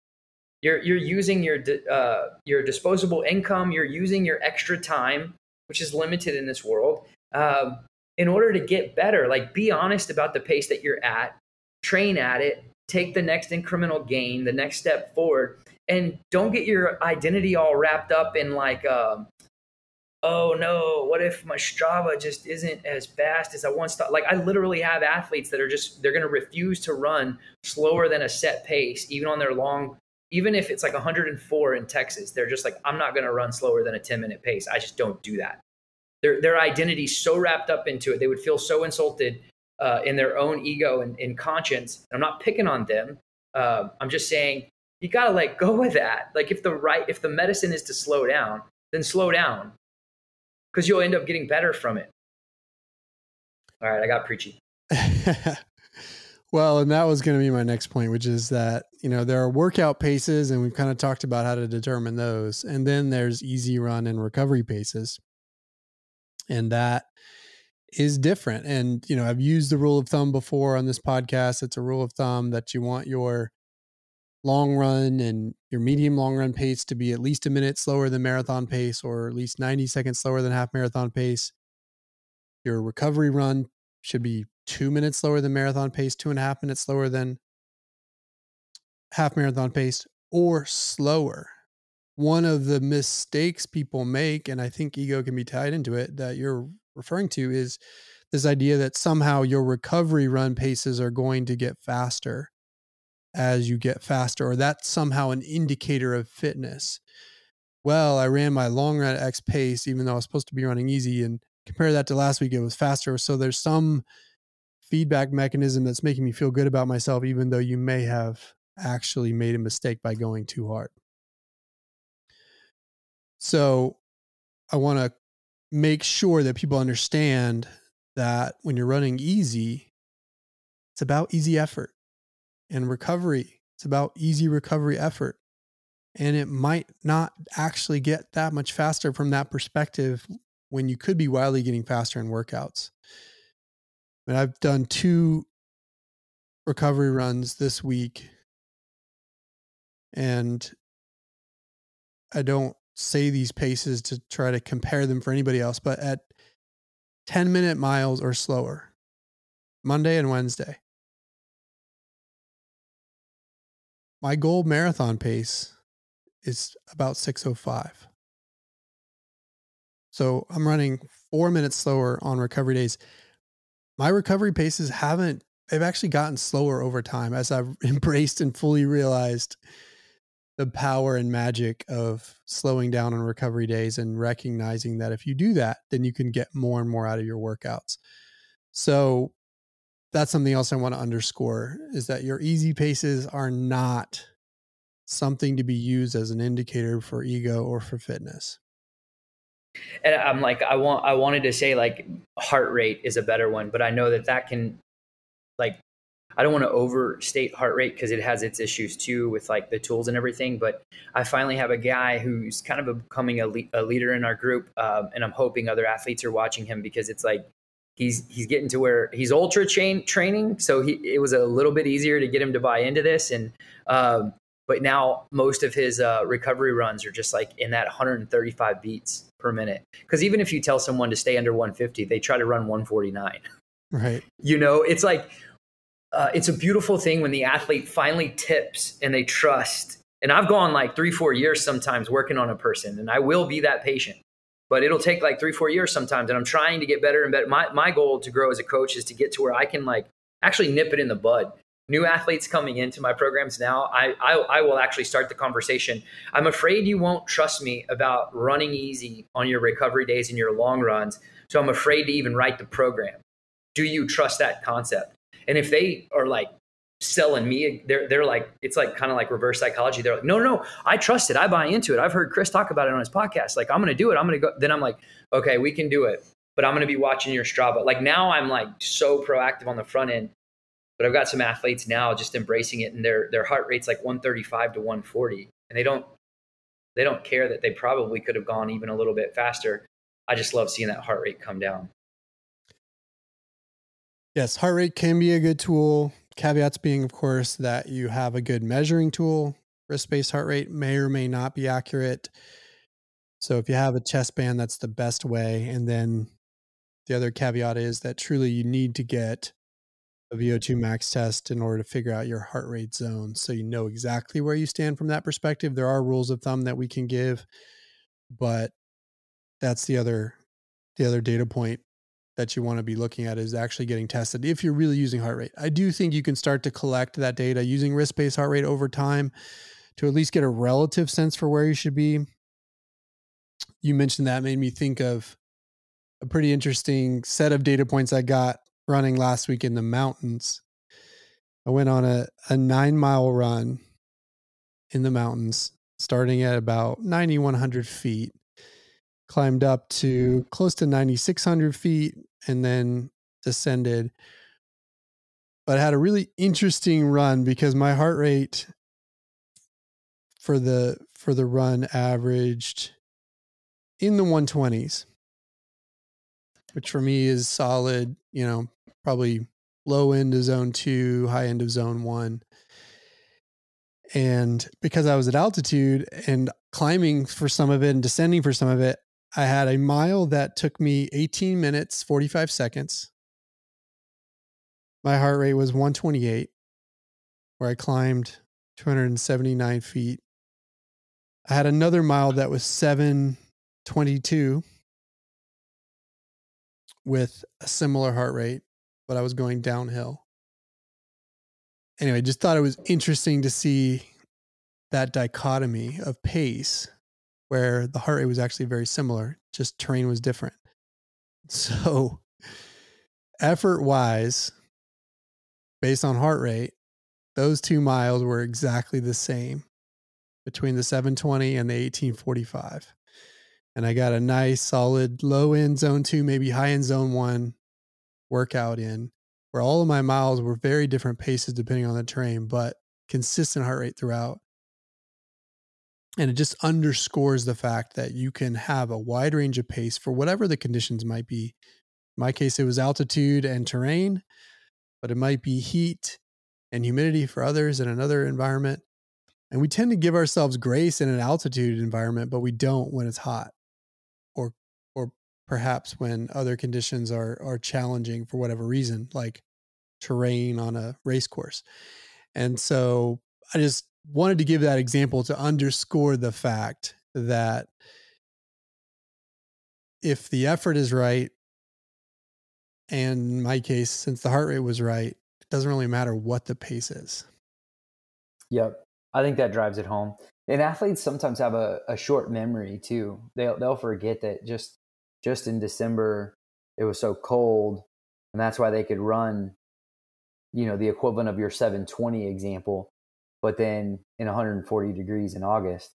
S2: You're, you're using your, uh, your disposable income, you're using your extra time, which is limited in this world, um, in order to get better. Like, be honest about the pace that you're at, train at it, take the next incremental gain, the next step forward, and don't get your identity all wrapped up in like, um, oh no, what if my Strava just isn't as fast as I once thought? Like I literally have athletes that are just they're going to refuse to run slower than a set pace, even on their long. Even if it's like 104 in Texas, they're just like, I'm not going to run slower than a 10 minute pace. I just don't do that. Their their identity so wrapped up into it, they would feel so insulted uh, in their own ego and, and conscience. And I'm not picking on them. Uh, I'm just saying you got to let go of that. Like if the right, if the medicine is to slow down, then slow down because you'll end up getting better from it. All right, I got preachy.
S1: well, and that was going to be my next point, which is that, you know, there are workout paces, and we've kind of talked about how to determine those. And then there's easy run and recovery paces. And that is different. And, you know, I've used the rule of thumb before on this podcast. It's a rule of thumb that you want your long run and your medium long run pace to be at least a minute slower than marathon pace or at least 90 seconds slower than half marathon pace. Your recovery run should be two minutes slower than marathon pace, two and a half minutes slower than half marathon pace, or slower. One of the mistakes people make, and I think ego can be tied into it, that you're referring to is this idea that somehow your recovery run paces are going to get faster as you get faster, or that's somehow an indicator of fitness. Well, I ran my long run at X pace, even though I was supposed to be running easy, and compare that to last week, it was faster. So there's some feedback mechanism that's making me feel good about myself, even though you may have actually made a mistake by going too hard. So I want to make sure that people understand that when you're running easy, it's about easy effort and recovery. It's about easy recovery effort. And it might not actually get that much faster from that perspective when you could be wildly getting faster in workouts. But I've done two recovery runs this week. And I don't say these paces to try to compare them for anybody else, but at 10 minute miles or slower, Monday and Wednesday, my goal marathon pace is about 605. So I'm running four minutes slower on recovery days. My recovery paces haven't, they've actually gotten slower over time as I've embraced and fully realized the power and magic of slowing down on recovery days and recognizing that if you do that, then you can get more and more out of your workouts. So that's something else I want to underscore is that your easy paces are not something to be used as an indicator for ego or for fitness.
S2: And I'm like, I want, I wanted to say like heart rate is a better one, but I know that that can like I don't want to overstate heart rate because it has its issues too with like the tools and everything. But I finally have a guy who's kind of becoming a, le- a leader in our group, um, and I'm hoping other athletes are watching him because it's like he's he's getting to where he's ultra chain training, so he it was a little bit easier to get him to buy into this. And um, but now most of his uh, recovery runs are just like in that 135 beats per minute. Because even if you tell someone to stay under 150, they try to run 149.
S1: Right.
S2: You know, it's like uh, it's a beautiful thing when the athlete finally tips and they trust. And I've gone like three, four years sometimes working on a person, and I will be that patient. But it'll take like three, four years sometimes. And I'm trying to get better and better. My, my goal to grow as a coach is to get to where I can like actually nip it in the bud. New athletes coming into my programs now, I, I, I will actually start the conversation. I'm afraid you won't trust me about running easy on your recovery days and your long runs. So I'm afraid to even write the program. Do you trust that concept? And if they are like selling me, they're they're like it's like kind of like reverse psychology. They're like, no, no, I trust it. I buy into it. I've heard Chris talk about it on his podcast. Like, I'm gonna do it. I'm gonna go. Then I'm like, okay, we can do it. But I'm gonna be watching your Strava. Like now, I'm like so proactive on the front end. But I've got some athletes now just embracing it, and their their heart rate's like 135 to 140, and they don't they don't care that they probably could have gone even a little bit faster. I just love seeing that heart rate come down.
S1: Yes, heart rate can be a good tool. Caveats being, of course, that you have a good measuring tool. Wrist based heart rate may or may not be accurate. So if you have a chest band, that's the best way. And then the other caveat is that truly you need to get a VO2 max test in order to figure out your heart rate zone so you know exactly where you stand from that perspective. There are rules of thumb that we can give, but that's the other the other data point that you want to be looking at is actually getting tested if you're really using heart rate. I do think you can start to collect that data using wrist based heart rate over time to at least get a relative sense for where you should be. You mentioned that made me think of a pretty interesting set of data points I got running last week in the mountains. I went on a, a nine mile run in the mountains, starting at about 9,100 feet climbed up to close to 9,600 feet and then descended. But I had a really interesting run because my heart rate for the for the run averaged in the 120s which for me is solid you know probably low end of zone 2 high end of zone 1 and because i was at altitude and climbing for some of it and descending for some of it I had a mile that took me 18 minutes, 45 seconds. My heart rate was 128, where I climbed 279 feet. I had another mile that was 722 with a similar heart rate, but I was going downhill. anyway, just thought it was interesting to see that dichotomy of pace where the heart rate was actually very similar, just terrain was different. So, effort wise, based on heart rate, those two miles were exactly the same between the 720 and the 1845. And I got a nice solid low end zone two, maybe high end zone one workout in where all of my miles were very different paces depending on the terrain, but consistent heart rate throughout. And it just underscores the fact that you can have a wide range of pace for whatever the conditions might be. In my case, it was altitude and terrain, but it might be heat and humidity for others in another environment. And we tend to give ourselves grace in an altitude environment, but we don't when it's hot or or perhaps when other conditions are are challenging for whatever reason, like terrain on a race course. And so I just wanted to give that example to underscore the fact that if the effort is right, and in my case, since the heart rate was right, it doesn't really matter what the pace is.
S2: Yep. I think that drives it home. And athletes sometimes have a, a short memory too. They'll they'll forget that just just in December it was so cold and that's why they could run, you know, the equivalent of your 720 example but then in 140 degrees in August,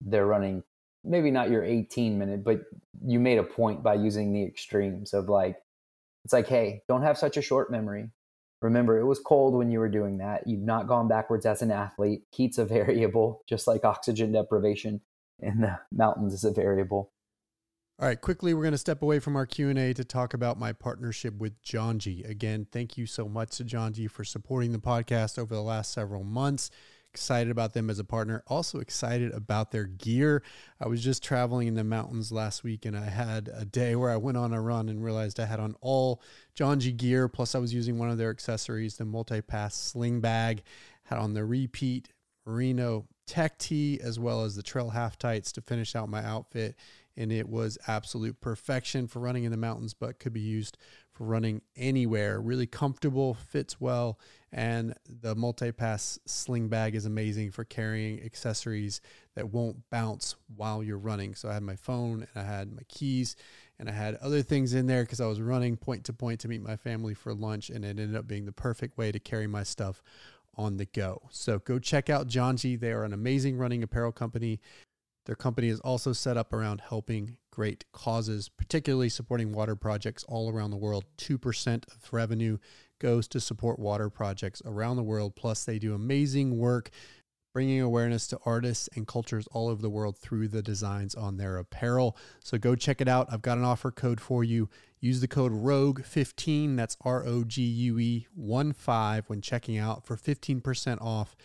S2: they're running maybe not your 18 minute, but you made a point by using the extremes of like, it's like, hey, don't have such a short memory. Remember, it was cold when you were doing that. You've not gone backwards as an athlete. Heat's a variable, just like oxygen deprivation in the mountains is a variable.
S1: All right, quickly, we're going to step away from our Q&A to talk about my partnership with Janji. Again, thank you so much to Janji for supporting the podcast over the last several months. Excited about them as a partner. Also excited about their gear. I was just traveling in the mountains last week and I had a day where I went on a run and realized I had on all Janji gear. Plus, I was using one of their accessories, the multi-pass sling bag. Had on the repeat merino tech tee as well as the trail half tights to finish out my outfit and it was absolute perfection for running in the mountains, but could be used for running anywhere. Really comfortable, fits well, and the multi-pass sling bag is amazing for carrying accessories that won't bounce while you're running. So I had my phone and I had my keys and I had other things in there because I was running point to point to meet my family for lunch, and it ended up being the perfect way to carry my stuff on the go. So go check out Janji. They are an amazing running apparel company. Their company is also set up around helping great causes, particularly supporting water projects all around the world. 2% of revenue goes to support water projects around the world. Plus, they do amazing work bringing awareness to artists and cultures all over the world through the designs on their apparel. So go check it out. I've got an offer code for you. Use the code ROGUE15, that's R O G U E 1 5 when checking out for 15% off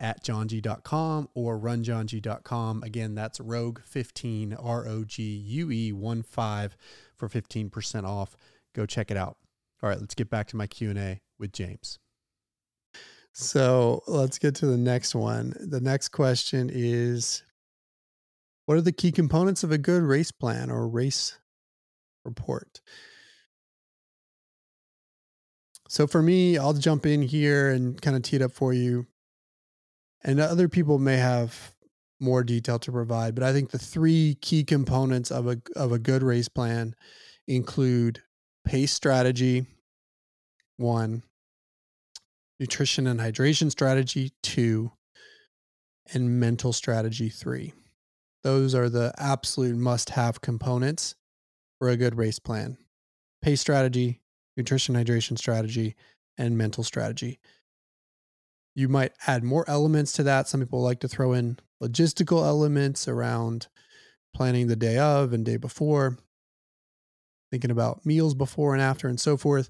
S1: at janji.com or runjanji.com. Again, that's rogue15, R O G U E 1 5 for 15% off. Go check it out. All right, let's get back to my Q&A with James. So let's get to the next one. The next question is What are the key components of a good race plan or race report? So for me, I'll jump in here and kind of tee it up for you and other people may have more detail to provide but i think the three key components of a of a good race plan include pace strategy one nutrition and hydration strategy two and mental strategy three. Those are the absolute must have components for a good race plan. Pace strategy nutrition hydration strategy and mental strategy you might add more elements to that. Some people like to throw in logistical elements around planning the day of and day before, thinking about meals before and after, and so forth.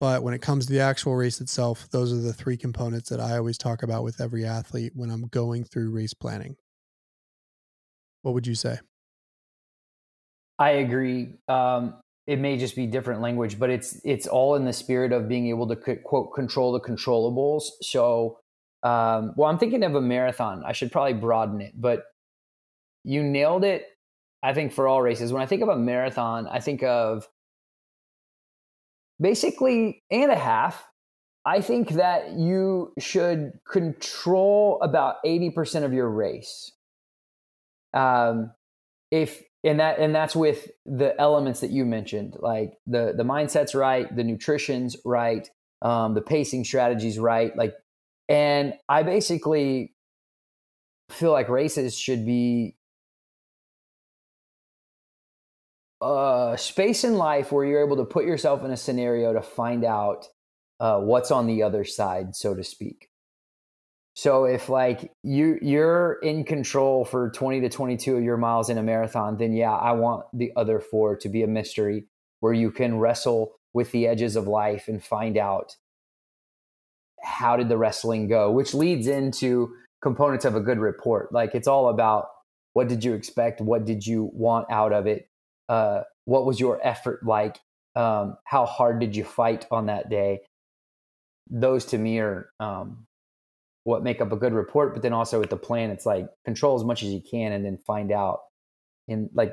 S1: But when it comes to the actual race itself, those are the three components that I always talk about with every athlete when I'm going through race planning. What would you say?
S2: I agree. Um, it may just be different language, but it's it's all in the spirit of being able to quote control the controllables. So, um, well, I'm thinking of a marathon. I should probably broaden it, but you nailed it. I think for all races, when I think of a marathon, I think of basically and a half. I think that you should control about 80% of your race. Um, if and that and that's with the elements that you mentioned, like the the mindset's right, the nutrition's right, um, the pacing strategy's right, like, and I basically feel like races should be a space in life where you're able to put yourself in a scenario to find out uh, what's on the other side, so to speak. So if like you you're in control for 20 to 22 of your miles in a marathon, then yeah, I want the other four to be a mystery where you can wrestle with the edges of life and find out how did the wrestling go, which leads into components of a good report. Like it's all about what did you expect, what did you want out of it, uh, what was your effort like, um, how hard did you fight on that day. Those to me are um, what make up a good report. But then also with the plan, it's like control as much as you can and then find out and like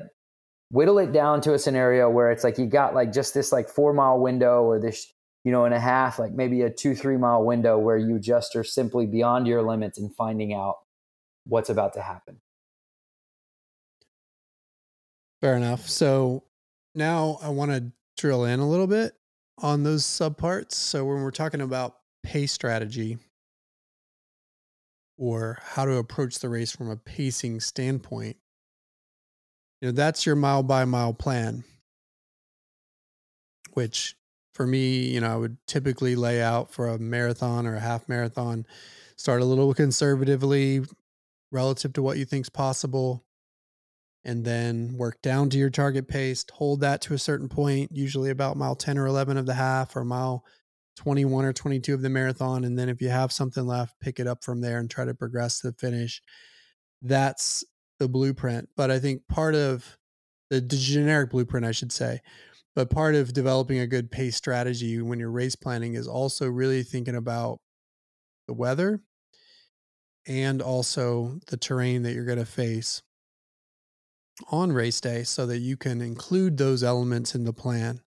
S2: whittle it down to a scenario where it's like you got like just this like four mile window or this you know and a half like maybe a two three mile window where you just are simply beyond your limits and finding out what's about to happen
S1: fair enough so now i want to drill in a little bit on those subparts so when we're talking about pace strategy or how to approach the race from a pacing standpoint. You know, that's your mile by mile plan, which for me, you know, I would typically lay out for a marathon or a half marathon, start a little conservatively relative to what you think's possible and then work down to your target pace, hold that to a certain point, usually about mile 10 or 11 of the half or mile 21 or 22 of the marathon. And then if you have something left, pick it up from there and try to progress to the finish. That's the blueprint. But I think part of the, the generic blueprint, I should say, but part of developing a good pace strategy when you're race planning is also really thinking about the weather and also the terrain that you're going to face on race day so that you can include those elements in the plan.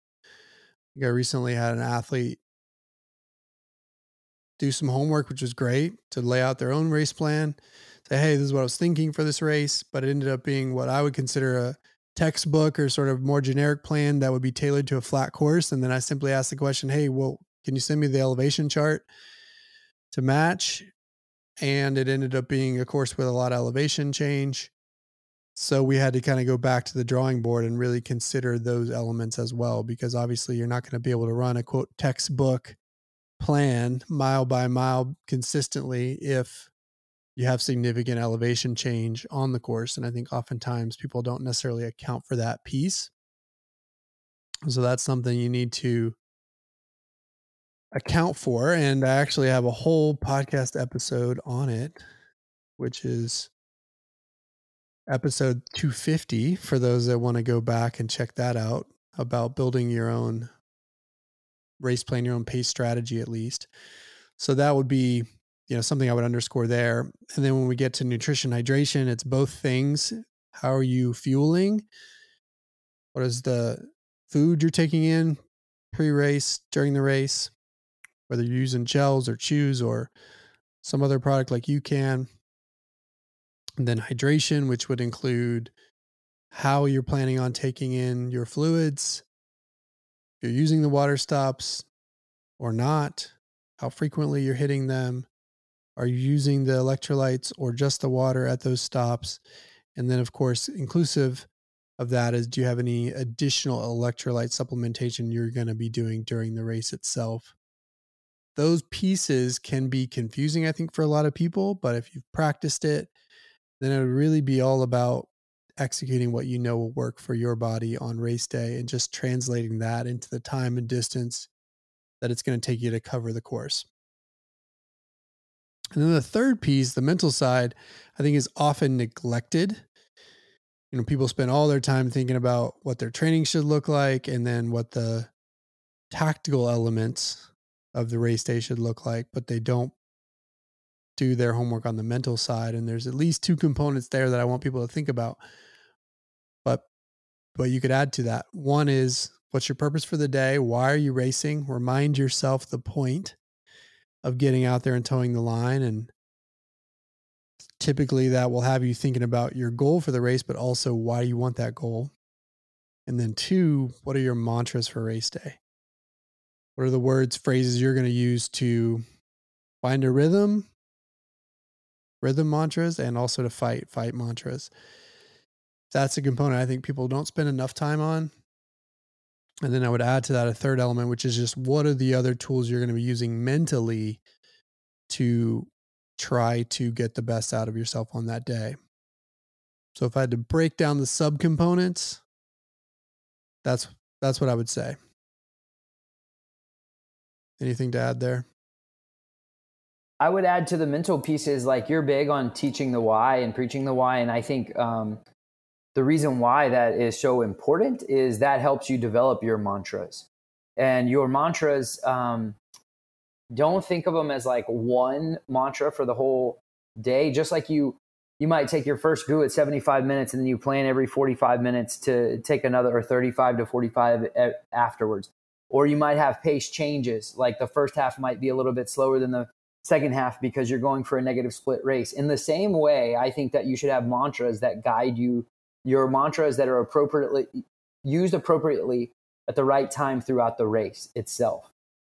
S1: I recently had an athlete do some homework, which was great to lay out their own race plan. Say, hey, this is what I was thinking for this race, but it ended up being what I would consider a textbook or sort of more generic plan that would be tailored to a flat course. And then I simply asked the question, hey, well, can you send me the elevation chart to match? And it ended up being a course with a lot of elevation change. So we had to kind of go back to the drawing board and really consider those elements as well, because obviously you're not going to be able to run a quote textbook plan mile by mile consistently if you have significant elevation change on the course. And I think oftentimes people don't necessarily account for that piece. So that's something you need to account for. And I actually have a whole podcast episode on it, which is episode 250 for those that want to go back and check that out about building your own race plan, your own pace strategy at least. So that would be, you know, something I would underscore there. And then when we get to nutrition, hydration, it's both things. How are you fueling? What is the food you're taking in pre-race, during the race? Whether you're using gels or chews or some other product like UCAN. And then hydration, which would include how you're planning on taking in your fluids, you're using the water stops or not, how frequently you're hitting them, are you using the electrolytes or just the water at those stops? And then, of course, inclusive of that is do you have any additional electrolyte supplementation you're going to be doing during the race itself? Those pieces can be confusing, I think, for a lot of people, but if you've practiced it, then it would really be all about executing what you know will work for your body on race day and just translating that into the time and distance that it's going to take you to cover the course. And then the third piece, the mental side, I think is often neglected. You know, people spend all their time thinking about what their training should look like and then what the tactical elements of the race day should look like, but they don't do their homework on the mental side. And there's at least two components there that I want people to think about but you could add to that. One is what's your purpose for the day? Why are you racing? Remind yourself the point. of getting out there and toeing the line. And typically that will have you thinking about your goal for the race, but also why you want that goal. And then, two, what are your mantras for race day? What are the words, phrases you're going to use to find a rhythm, rhythm mantras, and also to fight, fight mantras? That's a component I think people don't spend enough time on. And then I would add to that a third element, which is just what are the other tools you're going to be using mentally to try to get the best out of yourself on that day. So if I had to break down the subcomponents, that's that's what I would say. Anything to add there?
S2: I would add to the mental pieces like you're big on teaching the why and preaching the why, and I think um, the reason why that is so important is that helps you develop your mantras, and your mantras. Um, don't think of them as like one mantra for the whole day. Just like you you might take your first GU at 75 minutes and then you plan every 45 minutes to take another or 35 to 45 afterwards. Or you might have pace changes, like the first half might be a little bit slower than the second half because you're going for a negative split race. In the same way, I think that you should have mantras that guide you, your mantras that are appropriately used appropriately at the right time throughout the race itself.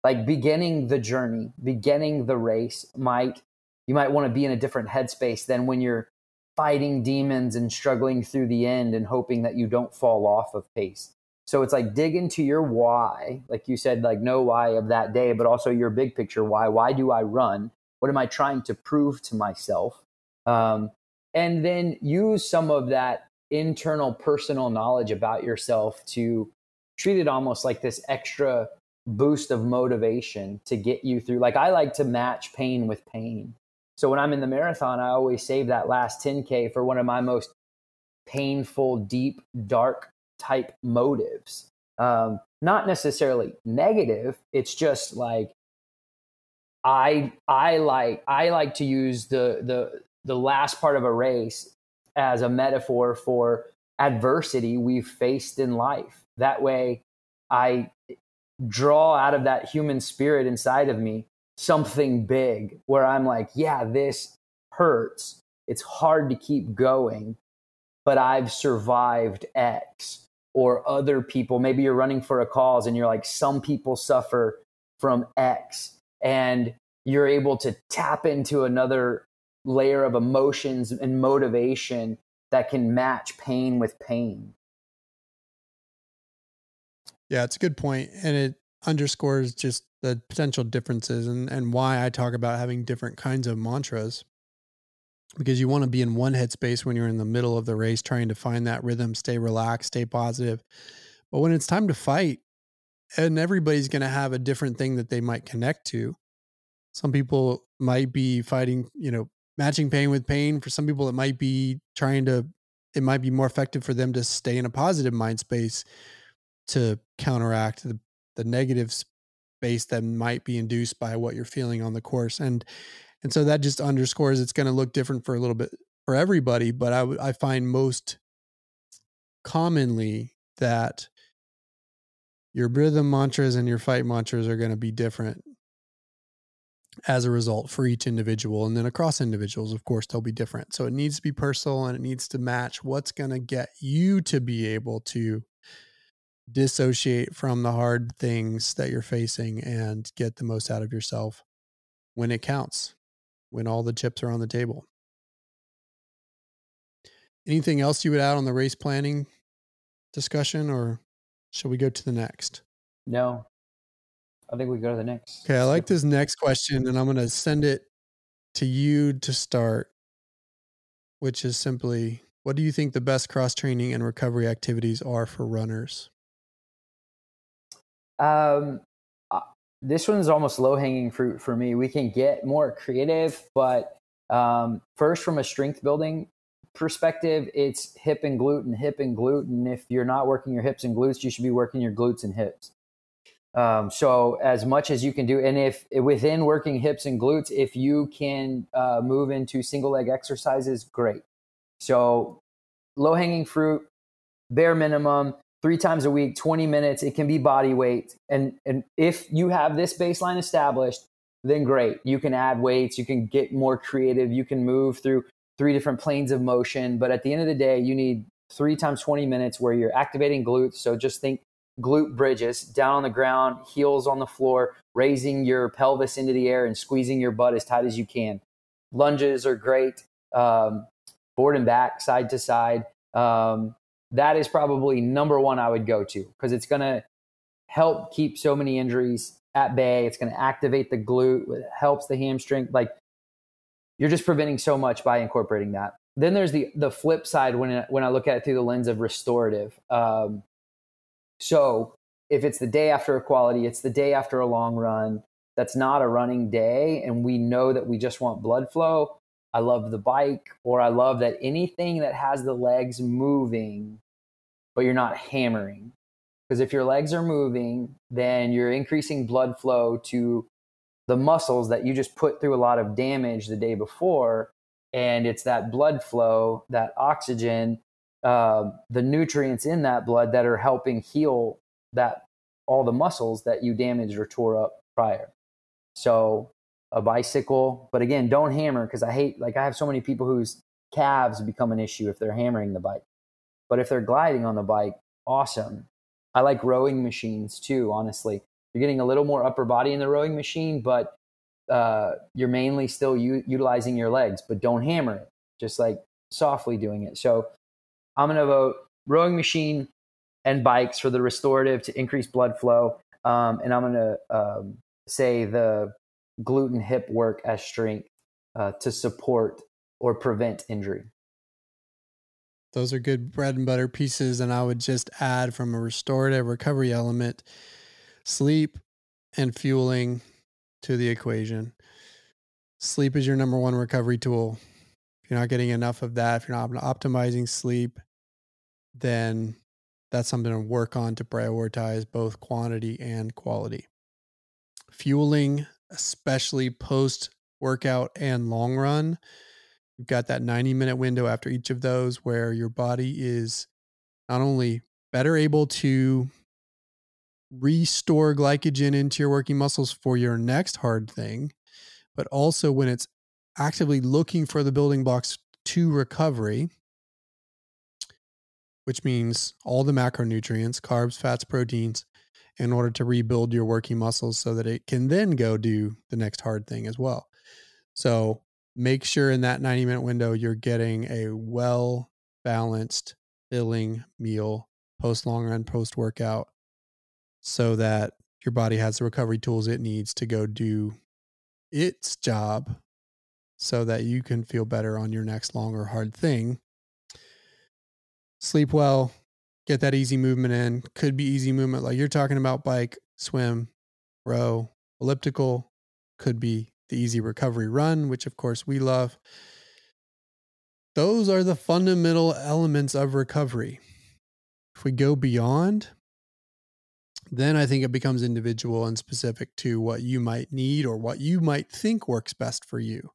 S2: Like beginning the journey, beginning the race might you might want to be in a different headspace than when you're fighting demons and struggling through the end and hoping that you don't fall off of pace. So it's like dig into your why, like you said, like no why of that day, but also your big picture why. Why do I run? What am I trying to prove to myself? Um, and then use some of that internal personal knowledge about yourself to treat it almost like this extra boost of motivation to get you through. Like I like to match pain with pain. So when I'm in the marathon, I always save that last 10K for one of my most painful, deep, dark type motives. Um, not necessarily negative. It's just like I I like I like to use the the the last part of a race as a metaphor for adversity we've faced in life. That way I draw out of that human spirit inside of me something big where I'm like, yeah, this hurts. It's hard to keep going, but I've survived X. Or other people, maybe you're running for a cause and you're like, some people suffer from X. And you're able to tap into another layer of emotions and motivation that can match pain with pain.
S1: Yeah, it's a good point, and it underscores just the potential differences and, and why I talk about having different kinds of mantras. Because you want to be in one headspace when you're in the middle of the race, trying to find that rhythm, stay relaxed, stay positive. But when it's time to fight, and everybody's going to have a different thing that they might connect to. Some people might be fighting, you know, matching pain with pain. For some people, it might be trying to, it might be more effective for them to stay in a positive mind space to counteract the, the negative space that might be induced by what you're feeling on the course. And, and so that just underscores it's going to look different for a little bit for everybody. But I, I find most commonly that your rhythm mantras and your fight mantras are going to be different as a result for each individual. And then across individuals, of course, they'll be different. So it needs to be personal and it needs to match what's going to get you to be able to dissociate from the hard things that you're facing and get the most out of yourself when it counts, when all the chips are on the table. Anything else you would add on the race planning discussion, or shall we go to the next?
S2: No, I think we go to the next.
S1: Okay, I like this next question, and I'm going to send it to you to start, which is simply what do you think the best cross training and recovery activities are for runners?
S2: Um, uh, this one's almost low hanging fruit for me. We can get more creative, but um, first, from a strength building perspective, it's hip and glute and hip and glute. And if you're not working your hips and glutes, you should be working your glutes and hips. Um, so as much as you can do, and if within working hips and glutes, if you can uh, move into single leg exercises, great. So low hanging fruit, bare minimum, three times a week, 20 minutes. It can be body weight. And, and if you have this baseline established, then great. You can add weights, you can get more creative, you can move through three different planes of motion. But at the end of the day, you need three times 20 minutes where you're activating glutes. So just think glute bridges down on the ground, heels on the floor, raising your pelvis into the air and squeezing your butt as tight as you can. Lunges are great, um, forward and back, side to side. Um, that is probably number one I would go to because it's going to help keep so many injuries at bay. It's going to activate the glute, it helps the hamstring. Like you're just preventing so much by incorporating that. Then there's the the flip side when when I look at it through the lens of restorative. Um, so if it's the day after a quality, it's the day after a long run. That's not a running day, and we know that we just want blood flow. I love the bike, or I love that anything that has the legs moving, but you're not hammering. Because if your legs are moving, then you're increasing blood flow to the muscles that you just put through a lot of damage the day before. And it's that blood flow, that oxygen, uh, the nutrients in that blood that are helping heal that all the muscles that you damaged or tore up prior. So a bicycle, but again, don't hammer because I hate like I have so many people whose calves become an issue if they're hammering the bike. But if they're gliding on the bike, awesome. I like rowing machines too, honestly. You're getting a little more upper body in the rowing machine, but uh, you're mainly still u- utilizing your legs, but don't hammer it, just like softly doing it. So I'm going to vote rowing machine and bikes for the restorative to increase blood flow. Um, and I'm going to um, say the gluten hip work as strength uh, to support or prevent injury.
S1: Those are good bread and butter pieces. And I would just add from a restorative recovery element sleep and fueling to the equation. Sleep is your number one recovery tool. You're not getting enough of that, if you're not optimizing sleep, then that's something to work on to prioritize both quantity and quality. Fueling, especially post workout and long run, You've got that 90 minute window after each of those where your body is not only better able to restore glycogen into your working muscles for your next hard thing, but also when it's actively looking for the building blocks to recovery, which means all the macronutrients, carbs, fats, proteins, in order to rebuild your working muscles so that it can then go do the next hard thing as well. So make sure in that 90 minute window you're getting a well balanced filling meal post long run post workout so that your body has the recovery tools it needs to go do its job so that you can feel better on your next long or hard thing sleep well get that easy movement in could be easy movement like you're talking about bike swim row elliptical could be the easy recovery run, which of course we love. Those are the fundamental elements of recovery. If we go beyond, then I think it becomes individual and specific to what you might need or what you might think works best for you.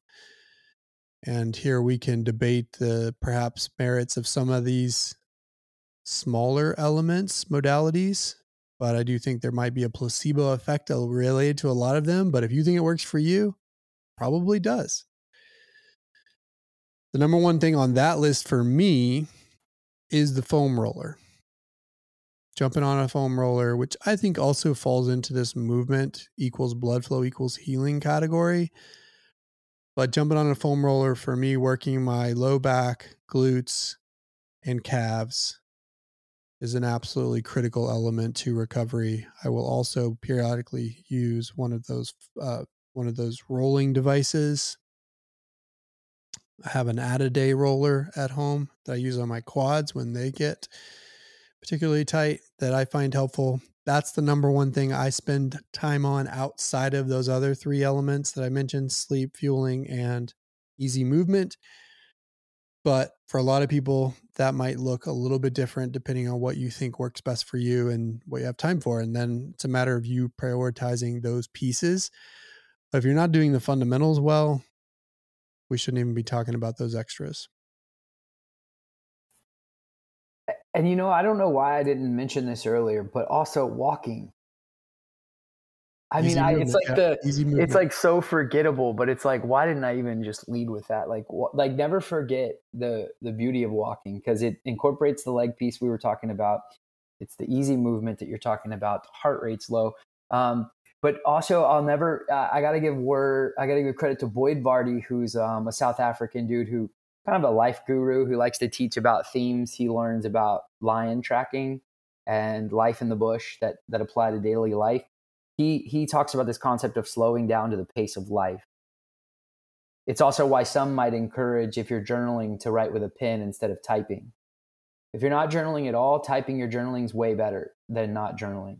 S1: And here we can debate the perhaps merits of some of these smaller elements, modalities, but I do think there might be a placebo effect related to a lot of them. But if you think it works for you, probably does. The number one thing on that list for me is the foam roller. Jumping on a foam roller, which I think also falls into this movement equals blood flow equals healing category. But jumping on a foam roller for me, working my low back, glutes, and calves is an absolutely critical element to recovery. I will also periodically use one of those uh, one of those rolling devices. I have an Addaday roller at home that I use on my quads when they get particularly tight that I find helpful. That's the number one thing I spend time on outside of those other three elements that I mentioned sleep, fueling, and easy movement. But for a lot of people, that might look a little bit different depending on what you think works best for you and what you have time for. And then it's a matter of you prioritizing those pieces but if you're not doing the fundamentals well, we shouldn't even be talking about those extras.
S2: And you know, I don't know why I didn't mention this earlier, but also walking. I mean, I, it's like yeah. the it's like so forgettable, but it's like, why didn't I even just lead with that? Like, wh- like never forget the the beauty of walking because it incorporates the leg piece we were talking about. It's the easy movement that you're talking about. Heart rate's low, um, but also I'll never. Uh, I got to give word. I got to give credit to Boyd Varty, who's um, a South African dude who kind of a life guru who likes to teach about themes he learns about lion tracking and life in the bush that that apply to daily life he he talks about this concept of slowing down to the pace of life. It's also why some might encourage if you're journaling to write with a pen instead of typing. If you're not journaling at all, typing your journaling is way better than not journaling.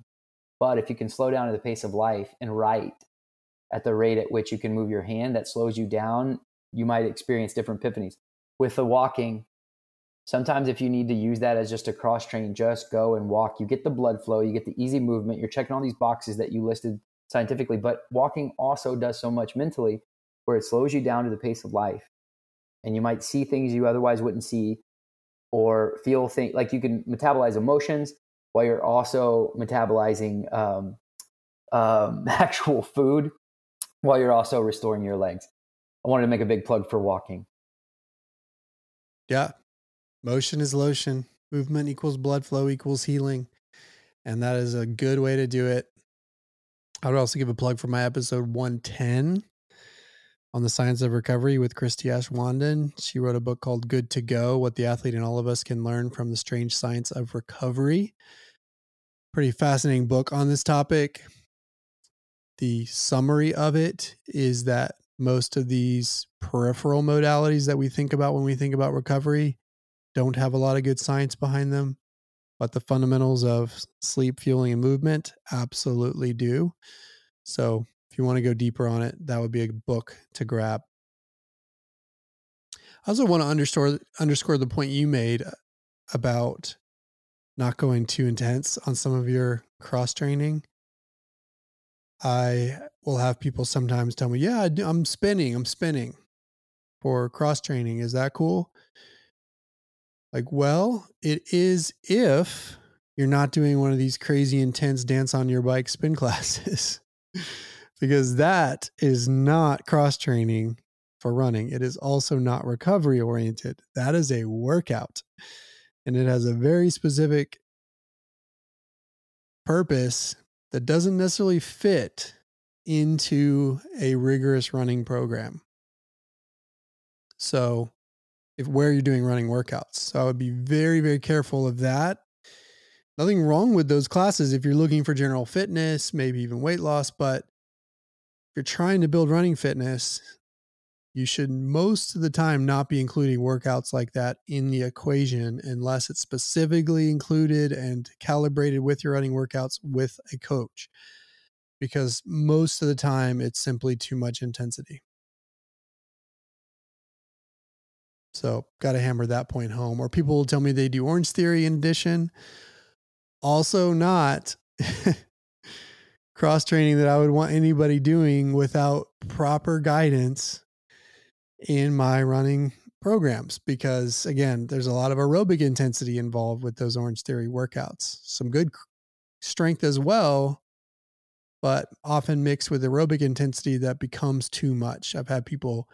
S2: But if you can slow down to the pace of life and write at the rate at which you can move your hand that slows you down, you might experience different epiphanies. With the walking, Sometimes, if you need to use that as just a cross train, just go and walk. You get the blood flow, you get the easy movement. You're checking all these boxes that you listed scientifically, but walking also does so much mentally where it slows you down to the pace of life. And you might see things you otherwise wouldn't see or feel things like you can metabolize emotions while you're also metabolizing um, um, actual food while you're also restoring your legs. I wanted to make a big plug for walking.
S1: Yeah, Motion is lotion. Movement equals blood flow equals healing. And that is a good way to do it. I would also give a plug for my episode 110 on the science of recovery with Christie Aschwanden. She wrote a book called Good to Go What the Athlete and All of Us Can Learn from the Strange Science of Recovery. Pretty fascinating book on this topic. The summary of it is that most of these peripheral modalities that we think about when we think about recovery don't have a lot of good science behind them, but the fundamentals of sleep, fueling, and movement absolutely do. So if you want to go deeper on it, that would be a book to grab. I also want to underscore underscore the point you made uh, about not going too intense on some of your cross training. I will have people sometimes tell me, "Yeah, I'm spinning. I'm spinning for cross training. Is that cool?" Like, well, it is if you're not doing one of these crazy intense dance on your bike spin classes, because that is not cross training for running. It is also not recovery oriented. That is a workout and it has a very specific purpose that doesn't necessarily fit into a rigorous running program. So, if where you're doing running workouts. So I would be very, very careful of that. Nothing wrong with those classes if you're looking for general fitness, maybe even weight loss, but if you're trying to build running fitness, you should most of the time not be including workouts like that in the equation unless it's specifically included and calibrated with your running workouts with a coach. Because most of the time it's simply too much intensity. So, got to hammer that point home. Or people will tell me they do Orangetheory in addition. Also, not cross training that I would want anybody doing without proper guidance in my running programs because again there's a lot of aerobic intensity involved with those Orangetheory workouts some good strength as well but often mixed with aerobic intensity that becomes too much i've had people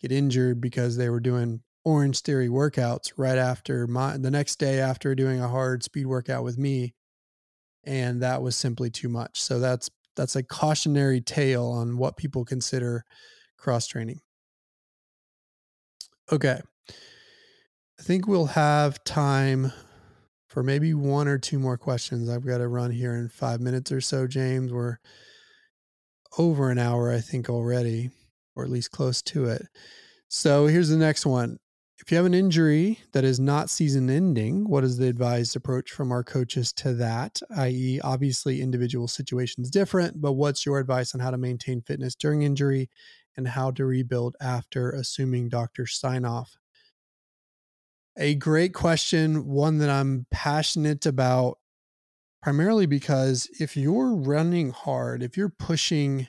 S1: get injured because they were doing Orangetheory workouts right after my the next day after doing a hard speed workout with me, and that was simply too much. So that's that's a cautionary tale on what people consider cross training. Okay. I think we'll have time for maybe one or two more questions. I've got to run here in five minutes or so, James. We're over an hour, I think, already, or at least close to it. So here's the next one. If you have an injury that is not season ending, what is the advised approach from our coaches to that? I.e., obviously, individual situations different, but what's your advice on how to maintain fitness during injury and how to rebuild after, assuming doctor sign off? A great question, one that I'm passionate about, primarily because if you're running hard, if you're pushing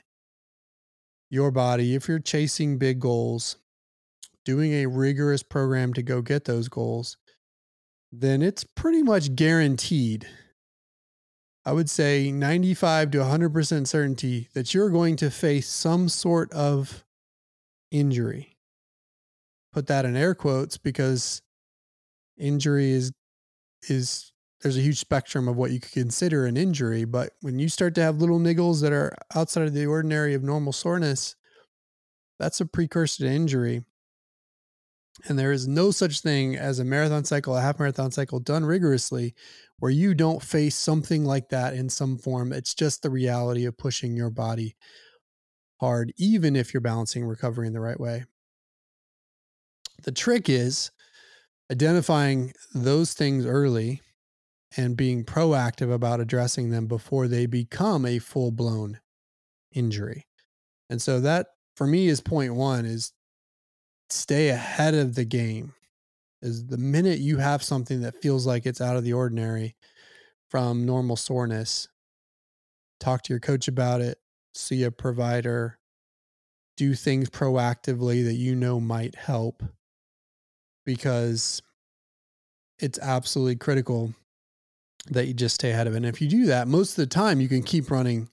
S1: your body, if you're chasing big goals, doing a rigorous program to go get those goals, then it's pretty much guaranteed I would say 95 to 100% certainty that you're going to face some sort of injury. Put that in air quotes because injury is is there's a huge spectrum of what you could consider an injury, but when you start to have little niggles that are outside of the ordinary of normal soreness, that's a precursor to injury. And there is no such thing as a marathon cycle, a half marathon cycle done rigorously where you don't face something like that in some form. It's just the reality of pushing your body hard, even if you're balancing recovery in the right way. The trick is identifying those things early and being proactive about addressing them before they become a full blown injury. And so that for me is point one is stay ahead of the game is the minute you have something that feels like it's out of the ordinary from normal soreness talk to your coach about it see a provider do things proactively that you know might help because it's absolutely critical that you just stay ahead of it and if you do that most of the time you can keep running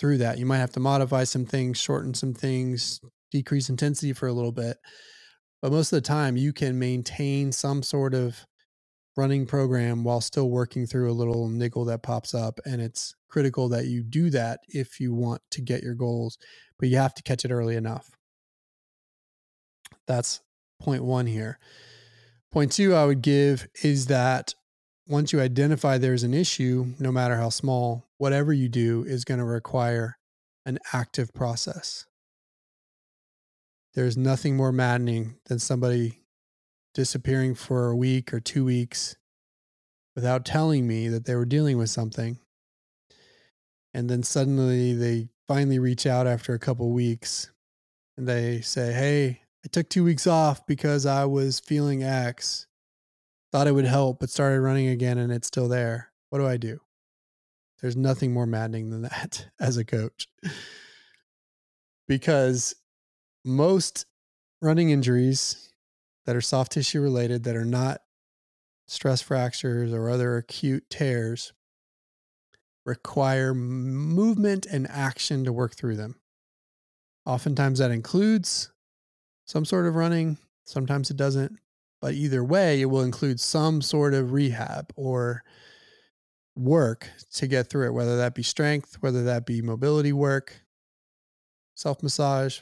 S1: through that you might have to modify some things shorten some things decrease intensity for a little bit but most of the time, you can maintain some sort of running program while still working through a little niggle that pops up. And it's critical that you do that if you want to get your goals, but you have to catch it early enough. That's point one here. Point two, I would give is that once you identify there's an issue, no matter how small, whatever you do is going to require an active process. There's nothing more maddening than somebody disappearing for a week or two weeks without telling me that they were dealing with something. And then suddenly they finally reach out after a couple weeks and they say, Hey, I took two weeks off because I was feeling X. Thought it would help, but started running again and it's still there. What do I do? There's nothing more maddening than that as a coach. because most running injuries that are soft tissue related, that are not stress fractures or other acute tears, require movement and action to work through them. Oftentimes that includes some sort of running, sometimes it doesn't. But either way, it will include some sort of rehab or work to get through it, whether that be strength, whether that be mobility work, self massage,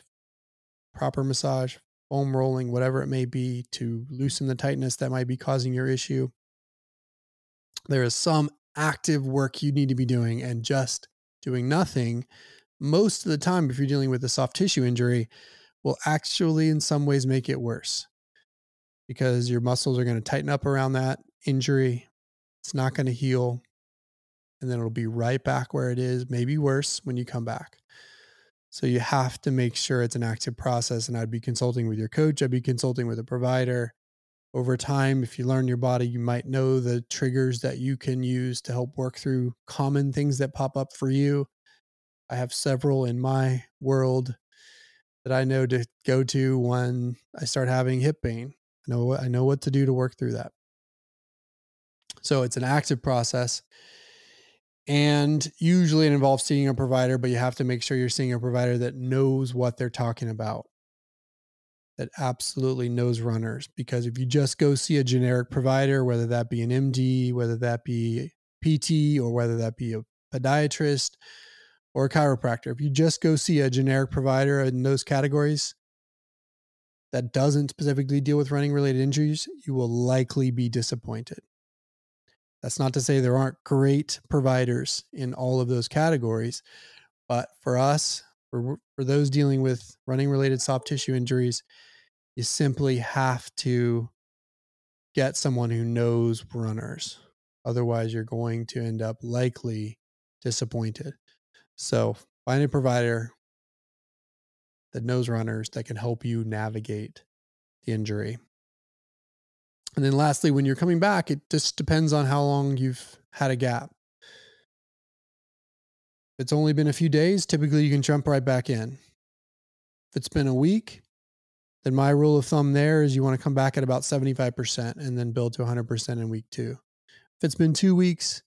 S1: proper massage, foam rolling, whatever it may be to loosen the tightness that might be causing your issue. There is some active work you need to be doing, and just doing nothing most of the time, if you're dealing with a soft tissue injury, will actually, in some ways, make it worse because your muscles are going to tighten up around that injury. It's not going to heal. And then it'll be right back where it is, maybe worse when you come back. So you have to make sure it's an active process. And I'd be consulting with your coach, I'd be consulting with a provider. Over time, if you learn your body, you might know the triggers that you can use to help work through common things that pop up for you. I have several in my world that I know to go to when I start having hip pain. I know I know what to do to work through that. So it's an active process. And usually it involves seeing a provider, but you have to make sure you're seeing a provider that knows what they're talking about, that absolutely knows runners. Because if you just go see a generic provider, whether that be an MD, whether that be PT, or whether that be a podiatrist or a chiropractor, if you just go see a generic provider in those categories that doesn't specifically deal with running related injuries, you will likely be disappointed. That's not to say there aren't great providers in all of those categories, but for us, for, for those dealing with running related soft tissue injuries, you simply have to get someone who knows runners. Otherwise, you're going to end up likely disappointed. So, find a provider that knows runners that can help you navigate the injury. And then lastly, when you're coming back, it just depends on how long you've had a gap. If it's only been a few days, typically you can jump right back in. If it's been a week, then my rule of thumb there is you want to come back at about 75% and then build to 100% in week two. If it's been two weeks,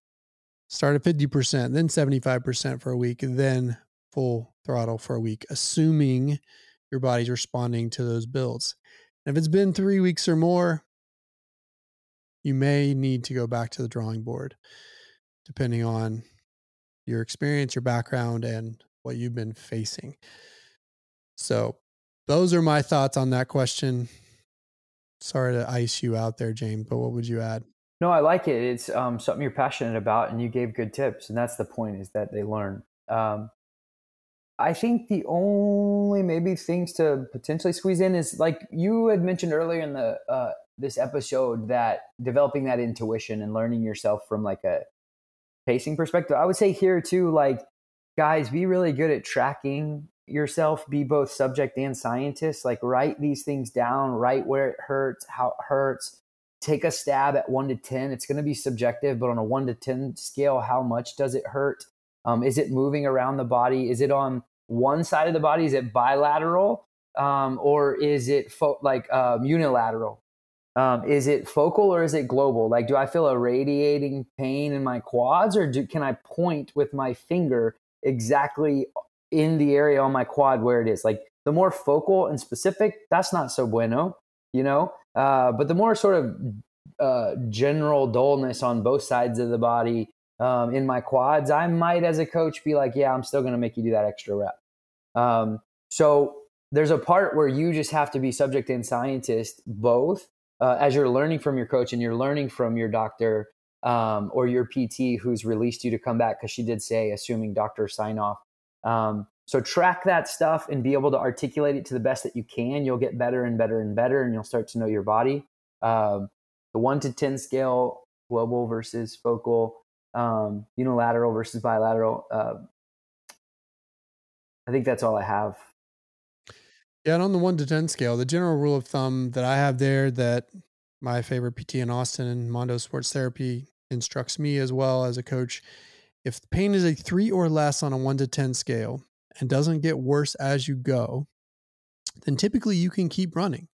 S1: Start at 50%, then 75% for a week, then full throttle for a week, assuming your body's responding to those builds. And if it's been three weeks or more, you may need to go back to the drawing board, depending on your experience, your background, and what you've been facing. So, those are my thoughts on that question. Sorry to ice you out there, James, but what would you add?
S2: No, I like it. It's um, something you're passionate about, and you gave good tips, and that's the point: is that they learn. Um, I think the only maybe things to potentially squeeze in is like you had mentioned earlier in the uh, this episode that developing that intuition and learning yourself from like a pacing perspective. I would say here too, like guys, be really good at tracking yourself. Be both subject and scientist. Like write these things down. Write where it hurts, how it hurts. Take a stab at one to ten. It's going to be subjective, but on a one to ten scale, how much does it hurt? Um, is it moving around the body? Is it on one side of the body? Is it bilateral? Um, or is it fo- like um, unilateral? Um, is it focal or is it global? Like, do I feel a radiating pain in my quads, or do, can I point with my finger exactly in the area on my quad where it is? Like, the more focal and specific, that's not so bueno, you know. Uh, but the more sort of uh, general dullness on both sides of the body, um, in my quads, I might, as a coach, be like, yeah, I'm still going to make you do that extra rep. Um, so there's a part where you just have to be subject and scientist both uh, as you're learning from your coach and you're learning from your doctor um, or your PT who's released you to come back because she did say, assuming doctor sign off. Um, so track that stuff and be able to articulate it to the best that you can. You'll get better and better and better, and you'll start to know your body. Um, the one to ten scale, global versus focal um, unilateral versus bilateral. Uh, I think that's all I have.
S1: Yeah, and on the one to ten scale, the general rule of thumb that I have there that my favorite PT in Austin and Mondo Sports Therapy instructs me as well as a coach. If the pain is a three or less on a one to ten scale and doesn't get worse as you go, then typically you can keep running.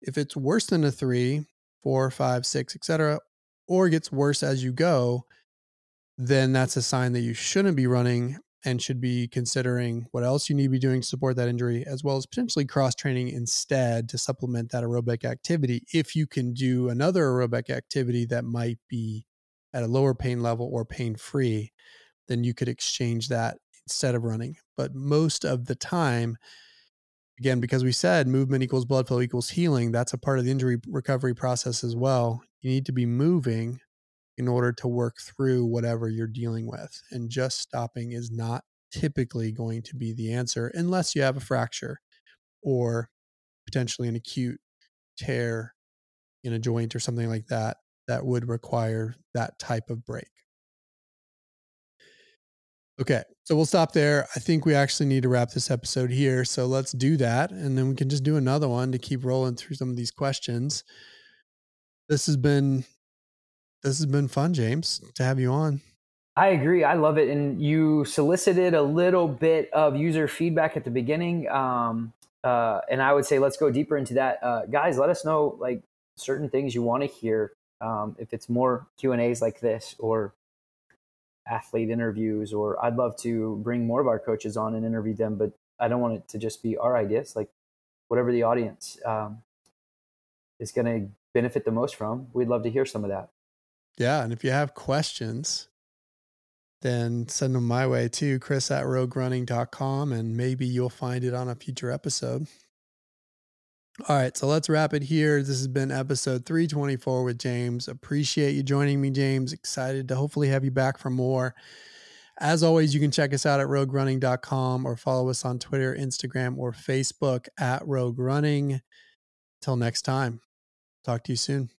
S1: If it's worse than a three, four, five, six, etc., or gets worse as you go, then that's a sign that you shouldn't be running and should be considering what else you need to be doing to support that injury, as well as potentially cross training instead to supplement that aerobic activity. If you can do another aerobic activity that might be at a lower pain level or pain free, then you could exchange that instead of running. But most of the time, again, because we said movement equals blood flow equals healing, that's a part of the injury recovery process as well. You need to be moving in order to work through whatever you're dealing with. And just stopping is not typically going to be the answer unless you have a fracture or potentially an acute tear in a joint or something like that that would require that type of break. Okay, so we'll stop there. I think we actually need to wrap this episode here. So let's do that. And then we can just do another one to keep rolling through some of these questions. This has been this has been fun, James, to have you on.
S2: I agree. I love it. And you solicited a little bit of user feedback at the beginning. Um, uh, and I would say let's go deeper into that. Uh, guys, let us know like certain things you want to hear. Um, if it's more Q and A's like this, or athlete interviews, or I'd love to bring more of our coaches on and interview them. But I don't want it to just be our ideas. Like whatever the audience um, is going to benefit the most from, we'd love to hear some of that.
S1: Yeah. And if you have questions, then send them my way too, chris at roguerunning.com, and maybe you'll find it on a future episode. All right, so let's wrap it here. This has been episode 324 with James. Appreciate you joining me, James. Excited to hopefully have you back for more. As always, you can check us out at roguerunning.com or follow us on Twitter, Instagram, or Facebook at Rogue Running. Till next time, talk to you soon.